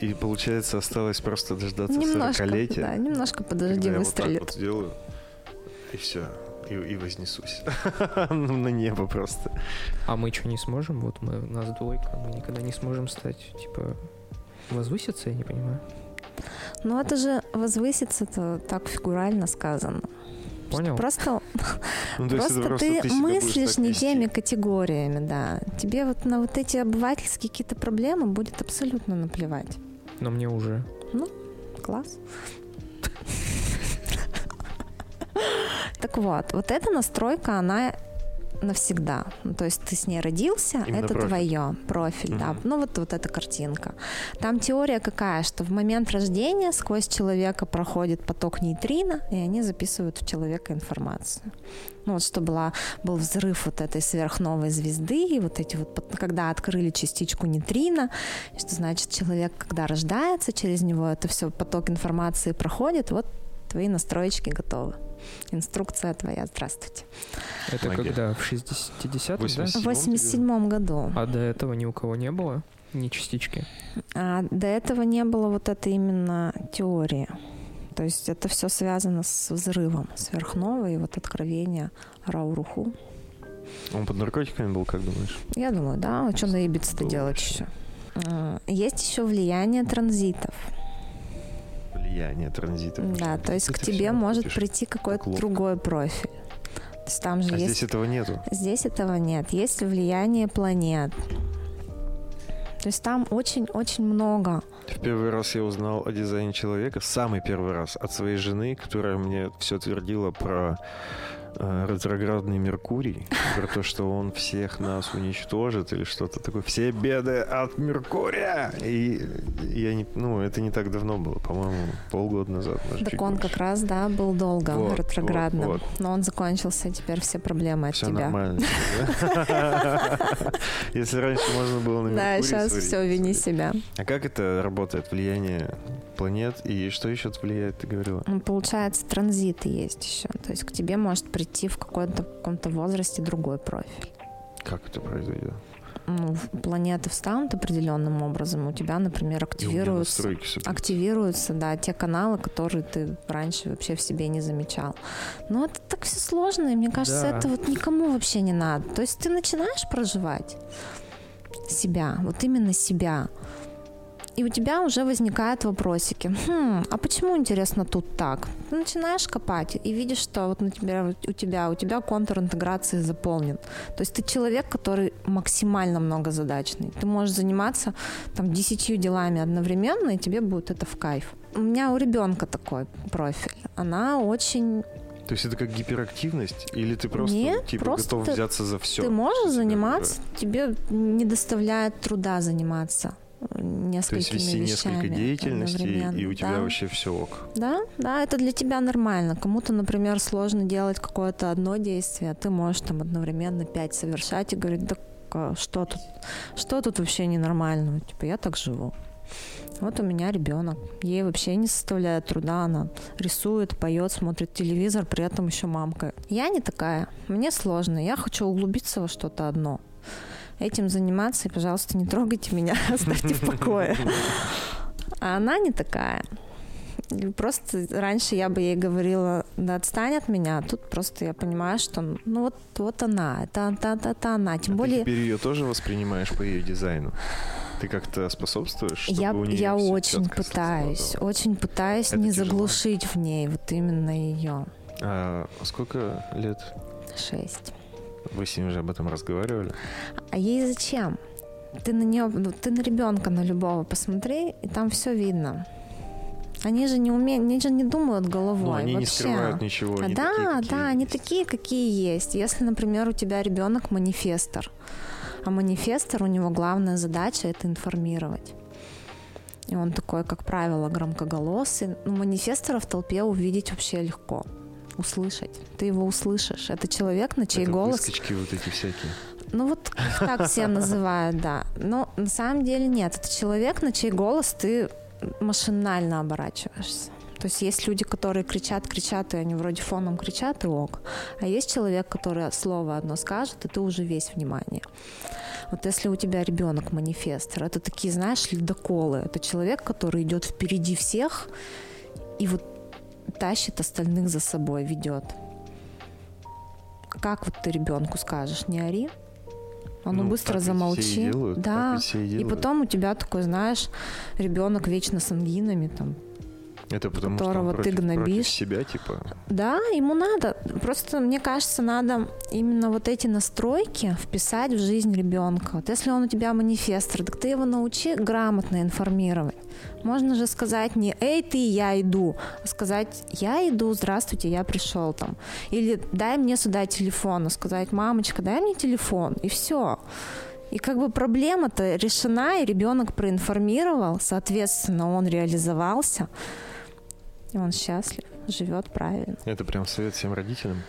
И получается, осталось просто дождаться Немножко, 40-летия. да, немножко подожди, я вот выстрелит. так вот сделаю, и все, и, и вознесусь Ну, на небо просто. А мы что, не сможем? Вот мы, у нас двойка, мы никогда не сможем стать, типа, возвыситься, я не понимаю. Ну это же возвыситься-то так фигурально сказано. Понял? Просто, Ну, то есть это просто ты, будешь мыслишь не теми категориями, да. Тебе вот на вот эти обывательские какие-то проблемы будет абсолютно наплевать. Но мне уже. Класс. Так вот, вот эта настройка, она навсегда. Ну, то есть ты с ней родился, Именно это профиль. твое, профиль, да. Мгм. Ну вот, вот эта картинка. Там теория какая, что в момент рождения сквозь человека проходит поток нейтрино, и они записывают в человека информацию. Ну вот что была, был взрыв вот этой сверхновой звезды, и вот эти вот, когда открыли частичку нейтрино, что значит человек, когда рождается, через него это все поток информации проходит, вот твои настроечки готовы. Инструкция твоя, здравствуйте. Это Магия. когда? В 60-х, да? 80. В 87 году. А до этого ни у кого не было? не частички. А до этого не было вот этой именно теории. То есть это все связано с взрывом сверхновой и вот откровение Рауруху. Он под наркотиками был, как думаешь? Я думаю, да. А что на Ибице-то делать еще? А, Есть еще влияние транзитов. Влияние транзита. Да, то есть к тебе может прийти какой-то другой профиль. То есть там же А есть... здесь этого нету. Здесь этого нет. Есть влияние планет. То есть там очень-очень много. В первый раз я узнал о дизайне человека, самый первый раз, от своей жены, которая мне все твердила про ретроградный Меркурий, про то, что он всех нас уничтожит или что-то такое. Все беды от Меркурия! И я не... Ну, это не так давно было, по-моему, полгода назад. может, Так он больше. как раз, да, был долго Вот, ретроградным. вот, Но он закончился, теперь все проблемы от Все тебя. нормально. да? Если раньше можно было на Да, Меркурий сейчас сварить, все, вини себя. А как это работает? Влияние планет и что еще влияет, ты говорила? Ну, получается, транзиты есть еще. То есть к тебе может прийти в какой-то каком-то возрасте другой профиль. Как это произойдет? Ну, в- планеты встанут определенным образом. У тебя, например, активируются активируются, да, те каналы, которые ты раньше вообще в себе не замечал. Но это так все сложно, и мне кажется, Да. это вот никому вообще не надо. То есть ты начинаешь проживать себя, вот именно себя. И у тебя уже возникают вопросики. Хм, а почему, интересно, тут так? Ты начинаешь копать и видишь, что вот на тебя, у тебя, у тебя контур интеграции заполнен. То есть ты человек, который максимально многозадачный. Ты можешь заниматься там десятью делами одновременно, и тебе будет это в кайф. У меня у ребенка такой профиль. Она очень... То есть это как гиперактивность? Или ты просто Нет, типа просто готов ты- взяться за все? ты можешь заниматься, тебе не доставляет труда заниматься э, То несколькими есть вести несколько деятельностей, и у тебя Да. вообще все ок. Да, да, это для тебя нормально. Кому-то, например, сложно делать какое-то одно действие, а ты можешь там одновременно пять совершать и говорить, да а что тут, что тут вообще ненормального? Типа, я так живу. Вот у меня ребенок. Ей вообще не составляет труда. Она рисует, поет, смотрит телевизор, при этом еще мамка. Я не такая. Мне сложно. Я хочу углубиться во что-то одно. Этим заниматься, и, пожалуйста, не трогайте меня, оставьте в покое. А она не такая. Просто раньше я бы ей говорила, да отстань от меня, а тут просто я понимаю, что ну вот, вот она, это, это, это, это она. Тем А более ты теперь ее тоже воспринимаешь по ее дизайну? Ты как-то способствуешь, чтобы я, у нее я очень пытаюсь, очень пытаюсь Это не тяжело. заглушить в ней вот именно ее. А сколько лет? Шесть. Вы с ним уже об этом разговаривали? А ей зачем? Ты на нее, ну, ты на ребенка на любого посмотри, и там все видно. Они же не умеют, они же не думают головой. Ну, они не вообще. скрывают ничего. Они да, такие, какие да, они есть. такие, какие есть. Если, например, у тебя ребенок манифестор, а манифестор у него главная задача это информировать. И он такой, как правило, громкоголосый. Ну, манифестора в толпе увидеть вообще легко. Услышать. Ты его услышишь. Это человек, на чей Это голос выскочки вот эти всякие. ну вот их так все называют, да. Но на самом деле нет. Это человек, на чей голос ты машинально оборачиваешься. То есть есть люди, которые кричат, кричат, и они вроде фоном кричат, и ок. А есть человек, который слово одно скажет, и ты уже весь внимание. Вот если у тебя ребенок манифестор, это такие, знаешь, ледоколы. Это человек, который идет впереди всех и вот тащит остальных за собой, ведет. Как вот ты ребенку скажешь, не ори? Он Ну, быстро все и замолчи. делают, да. и И потом у тебя такой, знаешь, ребенок вечно с ангинами, там, Это потому что которого ты против, против гнобишь. себя, типа. Да, ему надо. Просто, мне кажется, надо именно вот эти настройки вписать в жизнь ребенка. Вот если он у тебя манифестор, так ты его научи грамотно информировать. Можно же сказать не «Эй, ты, я иду», а сказать «Я иду, здравствуйте, я пришел там». Или «Дай мне сюда телефон», а сказать «Мамочка, дай мне телефон», и все. И как бы проблема-то решена, и ребенок проинформировал, соответственно, он реализовался, он счастлив, живет правильно. Это прям совет всем родителям.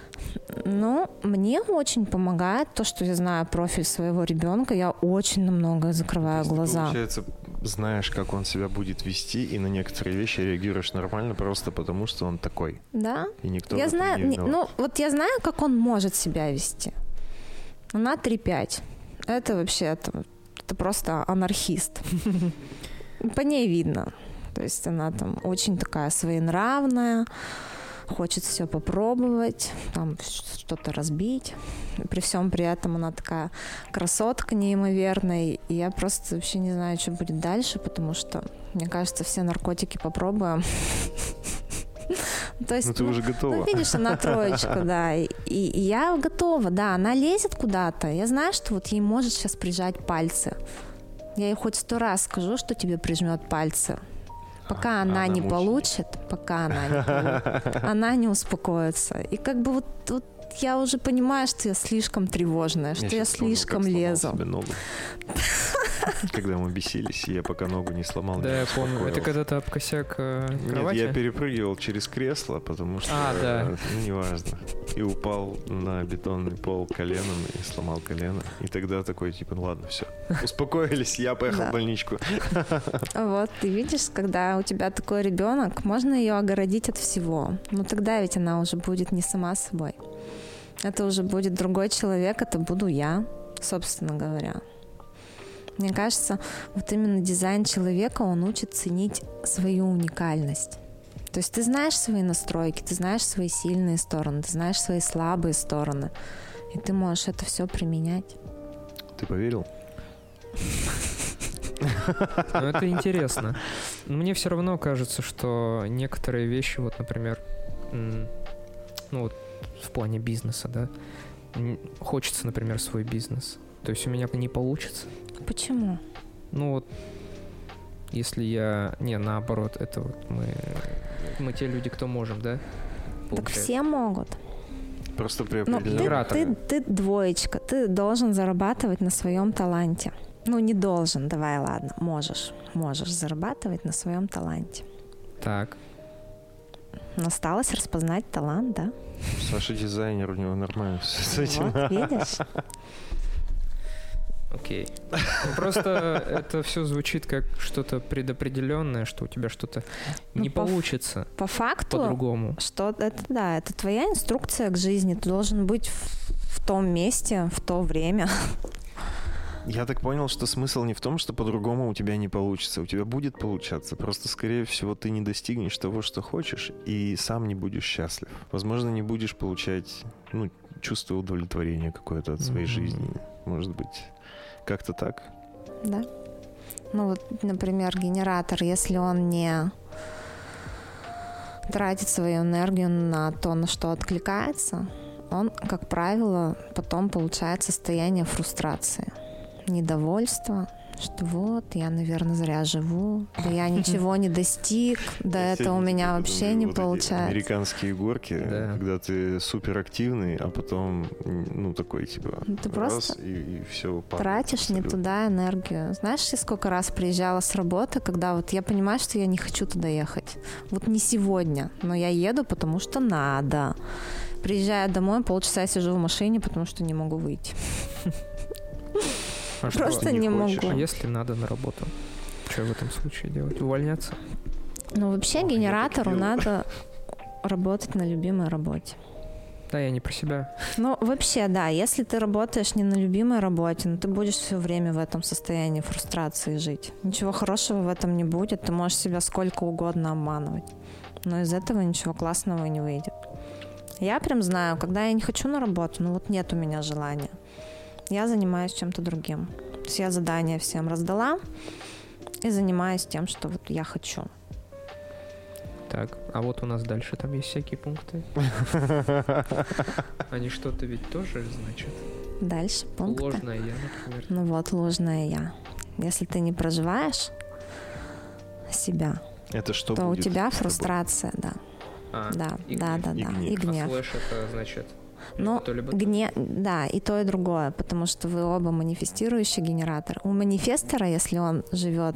Ну, мне очень помогает то, что я знаю профиль своего ребенка. Я очень на многое закрываю глаза. получается, знаешь, как он себя будет вести, и на некоторые вещи реагируешь нормально просто потому, что он такой. Да. И никто я знаю, не виноват. ну, вот я знаю, как он может себя вести. Она 3-5. Это вообще это, это просто анархист. По ней видно. То есть она там очень такая своенравная, хочет все попробовать, там что-то разбить. При всем при этом она такая красотка неимоверная. И я просто вообще не знаю, что будет дальше, потому что, мне кажется, все наркотики попробуем. То есть, ну, ты ну, уже готова. Ну, видишь, она троечка, да. И, и я готова, да. Она лезет куда-то. Я знаю, что вот ей может сейчас прижать пальцы. Я ей хоть сто раз скажу, что тебе прижмет пальцы. Пока она, она не мученик. получит, пока она не получит, она не успокоится. И как бы вот, вот я уже понимаю, что я слишком тревожная, что я, я слишком лезу. Когда мы бесились, я пока ногу не сломал. Да, я помню. Это когда ты об косяк э, кровати? Нет, я перепрыгивал через кресло, потому что... А, да. Ну, неважно. И упал на бетонный пол коленом и сломал колено. И тогда такой, типа, ну ладно, все. Успокоились, я поехал в больничку. Вот, ты видишь, когда у тебя такой ребенок, можно ее огородить от всего. Но тогда ведь она уже будет не сама собой. Это уже будет другой человек, это буду я, собственно говоря. Мне кажется, вот именно дизайн человека, он учит ценить свою уникальность. То есть ты знаешь свои настройки, ты знаешь свои сильные стороны, ты знаешь свои слабые стороны, и ты можешь это все применять. Ты поверил? Ну, это интересно. Мне все равно кажется, что некоторые вещи, вот, например, ну вот в плане бизнеса, да, хочется, например, свой бизнес. То есть у меня не получится. Почему? Ну вот, если я... Не, наоборот, это вот мы... Мы те люди, кто можем, да? Так все могут. Просто при ну, определенном... Ты, ты, ты двоечка, ты должен зарабатывать на своем таланте. Ну, не должен, давай, ладно, можешь. Можешь зарабатывать на своем таланте. Так. Но осталось распознать талант, да? Саша дизайнер, у него нормально все с этим. Вот, видишь? Окей. Ну, просто это все звучит как что-то предопределенное, что у тебя что-то ну, не по получится. По факту. По-другому. Что это, да, это твоя инструкция к жизни. Ты должен быть в, в том месте, в то время. Я так понял, что смысл не в том, что по-другому у тебя не получится. У тебя будет получаться. Просто, скорее всего, ты не достигнешь того, что хочешь, и сам не будешь счастлив. Возможно, не будешь получать ну, чувство удовлетворения какое-то от своей mm-hmm. жизни. Может быть, как-то так. Да. Ну вот, например, генератор, если он не тратит свою энергию на то, на что откликается, он, как правило, потом получает состояние фрустрации, недовольства, что вот, я, наверное, зря живу, да я ничего не достиг, да это у меня вообще не получается. Американские горки, когда ты суперактивный, а потом, ну, такой, типа, ты просто и, все тратишь не туда энергию. Знаешь, я сколько раз приезжала с работы, когда вот я понимаю, что я не хочу туда ехать. Вот не сегодня, но я еду, потому что надо. Приезжаю домой, полчаса сижу в машине, потому что не могу выйти. А Просто не, не могу. А если надо на работу? Что в этом случае делать? Увольняться? Ну, вообще, генератору надо работать на любимой работе. Да, я не про себя. Ну, вообще, да, если ты работаешь не на любимой работе, но ну, ты будешь все время в этом состоянии фрустрации жить. Ничего хорошего в этом не будет, ты можешь себя сколько угодно обманывать. Но из этого ничего классного не выйдет. Я прям знаю, когда я не хочу на работу, ну вот нет у меня желания я занимаюсь чем-то другим. То есть я задание всем раздала и занимаюсь тем, что вот я хочу. Так, а вот у нас дальше там есть всякие пункты. Они что-то ведь тоже значат. Дальше пункты. Ложное я, например. Ну вот, ложное я. Если ты не проживаешь себя, это что то у тебя фрустрация, да. А, да, да, да, да, и гнев. А slash это значит но гне... да, и то, и другое, потому что вы оба манифестирующий генератор. У манифестора, если он живет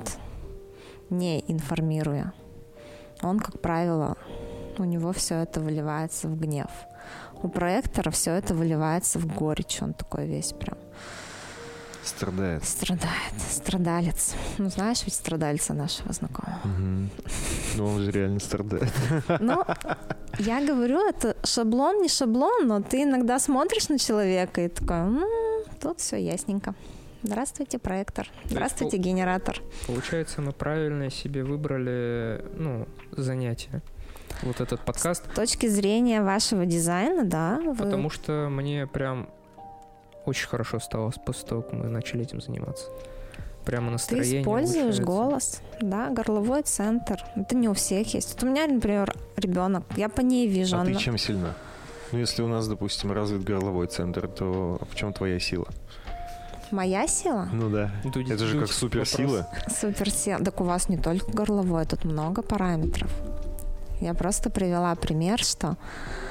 не информируя, он, как правило, у него все это выливается в гнев. У проектора все это выливается в горечь. Он такой весь прям Страдает. Страдает. Страдалец. Ну, знаешь ведь страдальца нашего знакомого. Угу. Ну, он же реально страдает. Ну, я говорю, это шаблон, не шаблон, но ты иногда смотришь на человека и такой, м-м, тут все ясненько. Здравствуйте, проектор. Здравствуйте, генератор. Получается, мы правильно себе выбрали ну, занятие. Вот этот подкаст. С точки зрения вашего дизайна, да. Вы... Потому что мне прям очень хорошо стало после того, как мы начали этим заниматься. Прямо настроение. Ты используешь голос, да, горловой центр. Это не у всех есть. Вот у меня, например, ребенок, я по ней вижу. А она... ты чем сильна? Ну, если у нас, допустим, развит горловой центр, то в чем твоя сила? Моя сила? Ну да. Дудь, это же как суперсила. Суперсила. Так у вас не только горловой, тут много параметров. Я просто привела пример, что...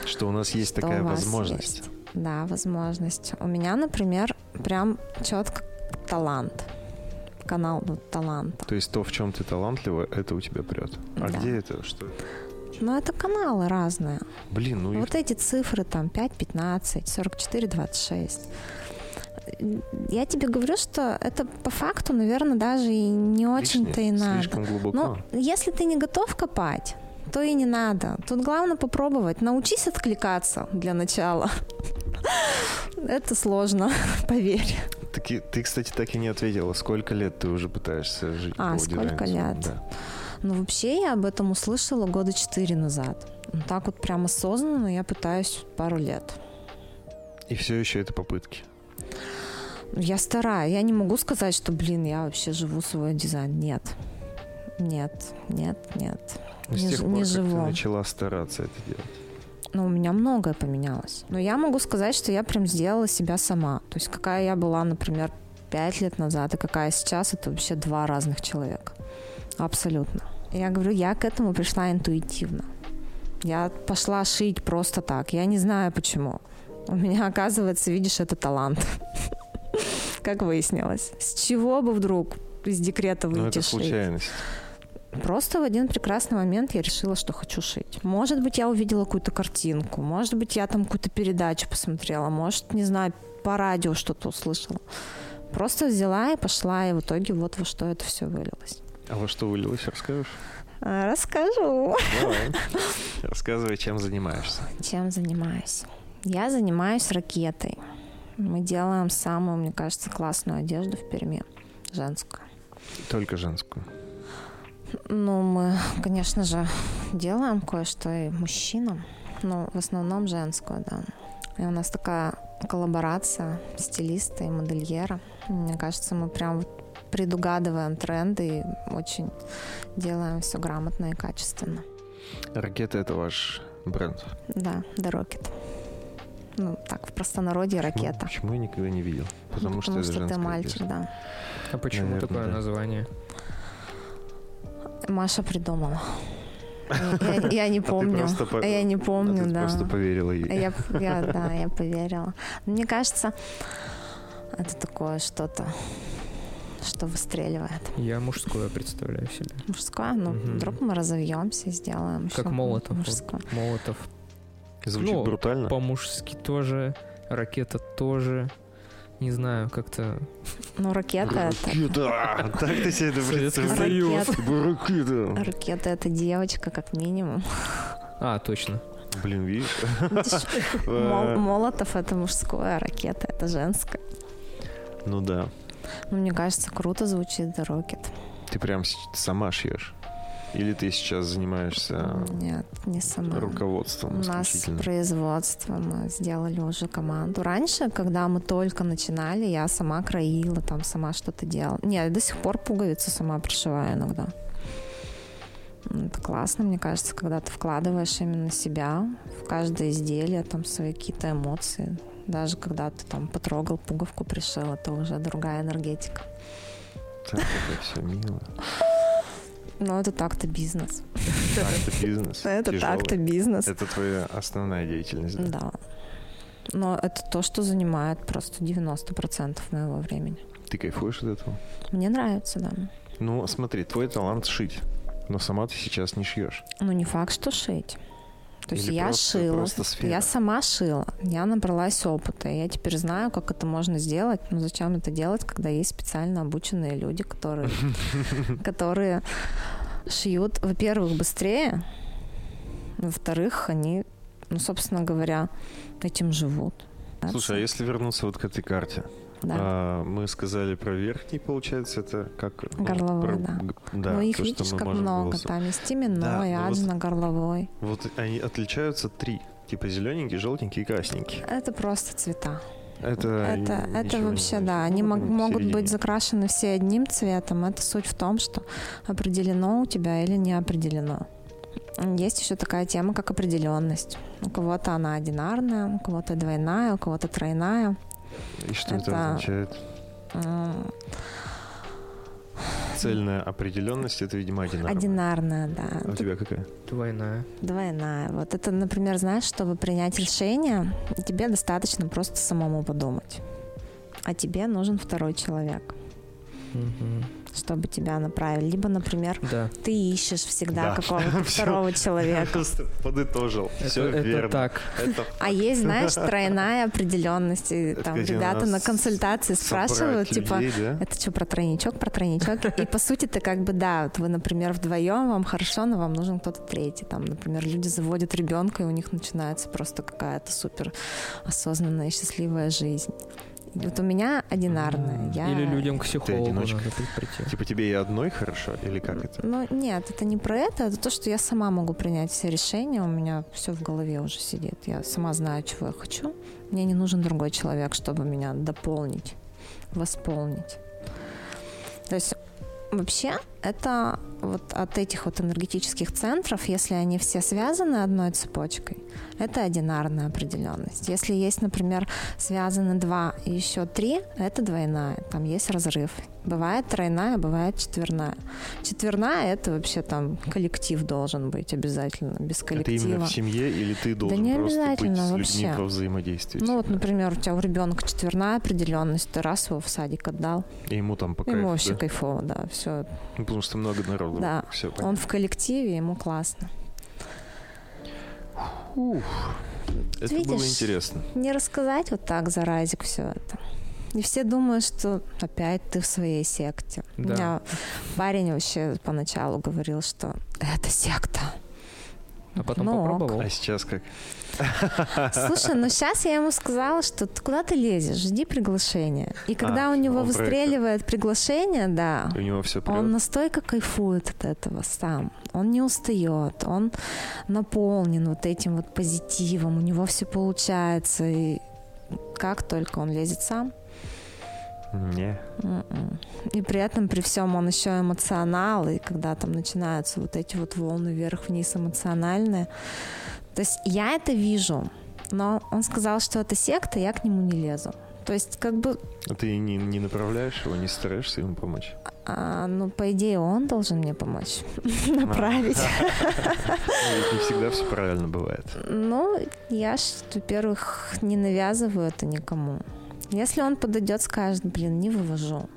Что у нас есть что такая возможность. Есть. Да, возможность. У меня, например, прям четко талант. Канал ну, таланта. То есть то, в чем ты талантлива, это у тебя прет. А да. где это? Что это? Ну, это каналы разные. Блин, ну... Вот и... эти цифры там 5, 15, 44, 26 я тебе говорю, что это по факту, наверное, даже и не очень-то и надо. Слишком глубоко. Но если ты не готов копать, то и не надо. Тут главное попробовать. Научись откликаться для начала. Это сложно, поверь. Так, ты, кстати, так и не ответила. Сколько лет ты уже пытаешься жить А, сколько лет? Да. Ну, вообще я об этом услышала года четыре назад. Ну, так вот прям осознанно я пытаюсь пару лет. И все еще это попытки? Я стараюсь. Я не могу сказать, что, блин, я вообще живу свой дизайн. Нет. Нет, нет, нет. Ну, не, с тех пор, не живу. ты начала стараться это делать? Ну, у меня многое поменялось. Но я могу сказать, что я прям сделала себя сама. То есть какая я была, например, пять лет назад и какая сейчас, это вообще два разных человека. Абсолютно. Я говорю, я к этому пришла интуитивно. Я пошла шить просто так. Я не знаю почему. У меня, оказывается, видишь, это талант. Как выяснилось. С чего бы вдруг из декрета выйти Ну, это случайность. Просто в один прекрасный момент я решила, что хочу шить. Может быть, я увидела какую-то картинку, может быть, я там какую-то передачу посмотрела, может, не знаю, по радио что-то услышала. Просто взяла и пошла, и в итоге вот во что это все вылилось. А во что вылилось, расскажешь? А, расскажу. Давай. Рассказывай, чем занимаешься. Чем занимаюсь? Я занимаюсь ракетой. Мы делаем самую, мне кажется, классную одежду в Перми. Женскую. Только женскую? Ну, мы, конечно же, делаем кое-что и мужчинам, но в основном женскую, да. И у нас такая коллаборация стилиста и модельера. Мне кажется, мы прям предугадываем тренды и очень делаем все грамотно и качественно. Ракета — это ваш бренд? Да, The Rocket. Ну, так, в простонародье ракета. Ну, почему я никогда не видел? Потому, что, что это ты мальчик, одежда. да. А почему Наверное, такое да. название? Маша придумала. Я, я не помню. А по... Я не помню, а ты да. просто поверила ей. Я, я, да, я поверила. Мне кажется, это такое что-то, что выстреливает. Я мужское представляю себе. Мужское? Ну, угу. вдруг мы разовьемся и сделаем Как Молотов. Мужское. Молотов. Звучит ну, брутально. По-мужски тоже. Ракета тоже не знаю, как-то... Ну, ракета это... Ракета! Так ты себе это представляешь? Ракета. Ракета это девочка, как минимум. А, точно. Блин, видишь? Молотов это мужское, а ракета это женское. Ну да. Ну, мне кажется, круто звучит The Rocket. Ты прям сама шьешь? Или ты сейчас занимаешься Нет, не сама. руководством? У нас производство, мы сделали уже команду. Раньше, когда мы только начинали, я сама краила, там сама что-то делала. Нет, до сих пор пуговицы сама пришиваю иногда. Это классно, мне кажется, когда ты вкладываешь именно себя в каждое изделие, там свои какие-то эмоции. Даже когда ты там потрогал пуговку, пришил, это уже другая энергетика. Так, это все мило. Но это так-то бизнес. Так-то бизнес. Это так-то бизнес. Это твоя основная деятельность, да? Да. Но это то, что занимает просто 90% моего времени. Ты кайфуешь от этого? Мне нравится, да. Ну, смотри, твой талант шить, но сама ты сейчас не шьешь. Ну, не факт, что шить. То есть Или я просто, шила, просто я сама шила, я набралась опыта, я теперь знаю, как это можно сделать, но зачем это делать, когда есть специально обученные люди, которые, которые шьют, во-первых, быстрее, во-вторых, они, ну, собственно говоря, этим живут. Слушай, а если вернуться вот к этой карте, Да. А, мы сказали про верхний, получается, это как... ну, Горловой, про- да. да, ну, их то, видишь, как много. голосом. Там есть именной, Да, ну вот-. Вот они отличаются три. Типа зелененький, желтенький и красненький. Это просто цвета. Это, Это, это не вообще, да, они мог- могут быть закрашены все одним цветом. Это суть в том, что определено у тебя или не определено. Есть еще такая тема, как определенность. У кого-то она одинарная, у кого-то двойная, у кого-то тройная. И что это, это- означает? Цельная определенность это, видимо, одинарная. Одинарная, да. А у тебя какая? Двойная. Двойная. Вот это, например, знаешь, чтобы принять решение, тебе достаточно просто самому подумать. А тебе нужен второй человек, Мгм. Чтобы тебя направили. Либо, например, Да. ты ищешь всегда Да. какого-то второго Я человека. просто подытожил. Все верно. так. А есть, знаешь, тройная определенность. Там ребята на консультации спрашивают, типа, это что, про тройничок, про тройничок? И по сути ты как бы, да, вот вы, например, вдвоем, вам хорошо, но вам нужен кто-то третий. Там, например, люди заводят ребенка, и у них начинается просто какая-то супер осознанная, счастливая жизнь. Вот у меня одинарная. Я... Или людям к психологу надо при- прийти. Типа тебе и одной хорошо, или как это? Ну, нет, это не про это, это то, что я сама могу принять все решения, у меня все в голове уже сидит. Я сама знаю, чего я хочу. Мне не нужен другой человек, чтобы меня дополнить, восполнить. То есть вообще это вот от этих вот энергетических центров, если они все связаны одной цепочкой, это одинарная определенность. Если есть, например, связаны два и еще три, это двойная, там есть разрыв. Бывает тройная, бывает четверная. Четверная это вообще там коллектив должен быть обязательно, без Это коллектива. именно в семье, или ты должен не просто быть обязательно с людьми вообще. во взаимодействии? Ну вот, например, у тебя у ребенка четверная определенность, ты раз его в садик отдал, И ему там по ему вообще да? кайфово, да, все. Ну, потому что много народу. Да. Все Он в коллективе, ему классно. Это было видишь? интересно. Не рассказать вот так за разик все это. И все думают, что опять ты в своей секте. У Да. меня парень вообще поначалу говорил, что это секта. А потом Ну, ок. попробовал. А сейчас как? Слушай, ну сейчас я ему сказала, что ты куда ты лезешь, жди приглашения. И когда А, у него выстреливает приглашение, да, У него все он настолько кайфует от этого сам. Он не устает, он наполнен вот этим вот позитивом, у него все получается. И как только он лезет сам, Не. м-м. и при этом при всем он еще эмоционал, и когда там начинаются вот эти вот волны вверх-вниз эмоциональные. То есть я это вижу, но он сказал, что это секта, я к нему не лезу. То есть как бы А ты не, не направляешь его, не стараешься ему помочь? А, ну, по идее, он должен мне помочь направить. Ну, ведь не всегда все правильно бывает. Ну, я ж, во-первых, не навязываю это никому. Если он подойдет, скажет, блин, не вывожу.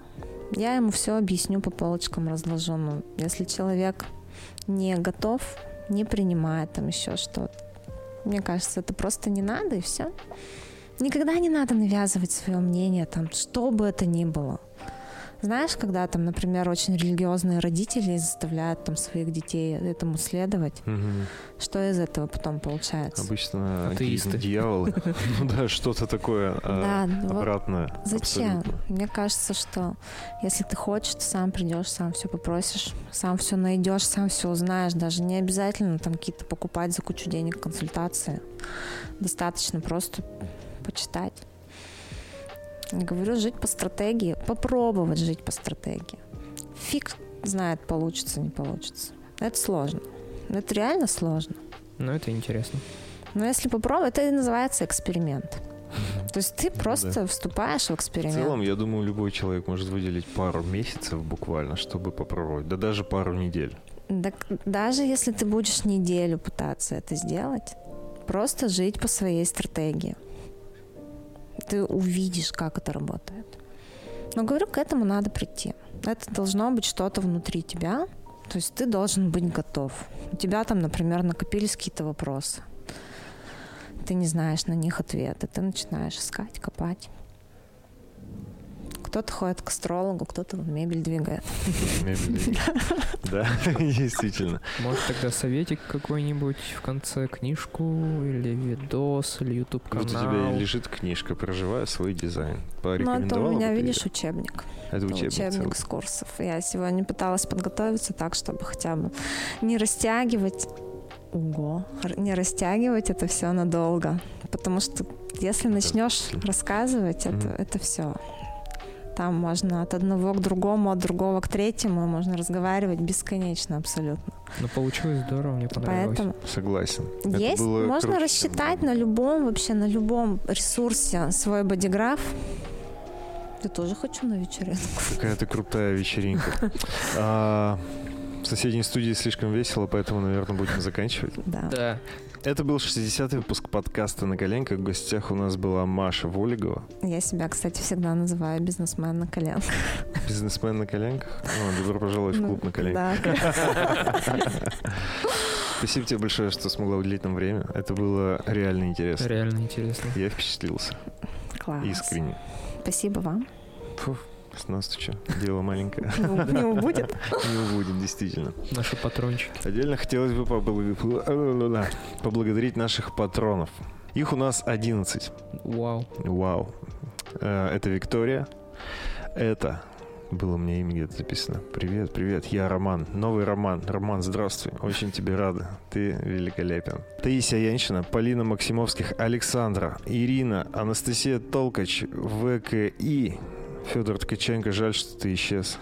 Я ему все объясню по полочкам разложу. Ну, если человек не готов, не принимает там еще что-то. Мне кажется, это просто не надо, и все. Никогда не надо навязывать свое мнение, там, что бы это ни было. Знаешь, когда там, например, очень религиозные родители заставляют там своих детей этому следовать, Мгм. что из этого потом получается? Обычно Атеисты. дьяволы. Ну да, что-то такое Да, ну обратное. Зачем? Мне кажется, что если ты хочешь, ты сам придешь, сам все попросишь, сам все найдешь, сам все узнаешь. Даже не обязательно там какие-то покупать за кучу денег консультации. Достаточно просто почитать. Говорю, жить по стратегии, попробовать жить по стратегии. Фиг знает, получится, не получится. Это сложно. Это реально сложно. Ну, это интересно. Но если попробовать, это и называется эксперимент. То есть ты Ну просто да. вступаешь в В эксперимент. целом, я думаю, любой человек может выделить пару месяцев буквально, чтобы попробовать. Да даже пару недель. Так даже если ты будешь неделю пытаться это сделать, просто жить по своей стратегии. Ты увидишь, как это работает. Но говорю, к этому надо прийти. Это должно быть что-то внутри тебя. То есть ты должен быть готов. У тебя там, например, накопились какие-то вопросы. Ты не знаешь на них ответы. Ты начинаешь искать, копать. Кто-то ходит к астрологу, кто-то мебель двигает. Мебель двигает. Да, действительно. Может, тогда советик какой-нибудь в конце, книжку или видос, или YouTube канал. Вот у тебя лежит книжка «Проживая свой дизайн». Ну, это у меня, видишь, учебник. Это учебник. Учебник с курсов. Я сегодня пыталась подготовиться так, чтобы хотя бы не растягивать Ого. Не растягивать это все надолго. Потому что если начнешь рассказывать, это, это все. Там можно от одного к другому, от другого к третьему, можно разговаривать бесконечно абсолютно. Ну, получилось здорово, мне понравилось. Поэтому Согласен. Есть, можно круче, рассчитать на любом, вообще на любом ресурсе свой бодиграф. Я тоже хочу на вечеринку. Какая-то крутая вечеринка. В соседней студии слишком весело, поэтому, наверное, будем заканчивать. Да. Да. Это был 60-й выпуск подкаста «На коленках». В гостях у нас была Маша Волигова. Я себя, кстати, всегда называю бизнесмен на коленках. Бизнесмен на коленках? О, добро пожаловать в клуб на коленках. Спасибо тебе большое, что смогла уделить нам время. Это было реально интересно. Реально интересно. Я впечатлился. Класс. Искренне. Спасибо вам. Фух. С нас что? Дело маленькое. Не убудет? Не убудет, действительно. Наши патрончики. Отдельно хотелось бы поблагодарить наших патронов. Их у нас 11. Вау. Вау. Э, это Виктория. Это было мне имя где-то записано. Привет, привет, я Роман. Новый Роман. Роман, здравствуй. Очень тебе рада. Ты великолепен. Таисия Янщина, Полина Максимовских, Александра, Ирина, Анастасия Толкач, ВКИ, Федор Ткаченко, жаль, что ты исчез.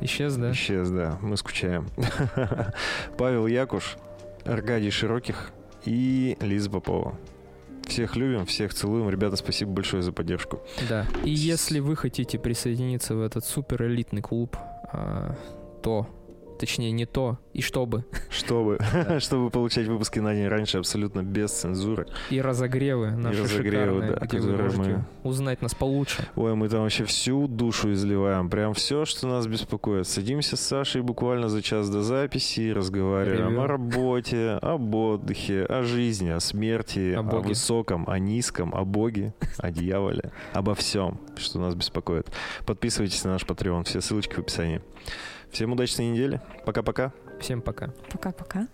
Исчез, да? Исчез, да. Мы скучаем. Павел Якуш, Аркадий Широких и Лиза Попова. Всех любим, всех целуем. Ребята, спасибо большое за поддержку. Да. И если вы хотите присоединиться в этот супер элитный клуб, а, то точнее не то, и чтобы. Чтобы, чтобы получать выпуски на день раньше абсолютно без цензуры. И разогревы наши и разогревы, шикарные, да, где вы можете мы... узнать нас получше. Ой, мы там вообще всю душу изливаем, прям все, что нас беспокоит. Садимся с Сашей буквально за час до записи, разговариваем Ревю. о работе, об отдыхе, о жизни, о смерти, о, о высоком, о низком, о Боге, о дьяволе, обо всем, что нас беспокоит. Подписывайтесь на наш Patreon, все ссылочки в описании. Всем удачной недели. Пока-пока. Всем пока. Пока-пока.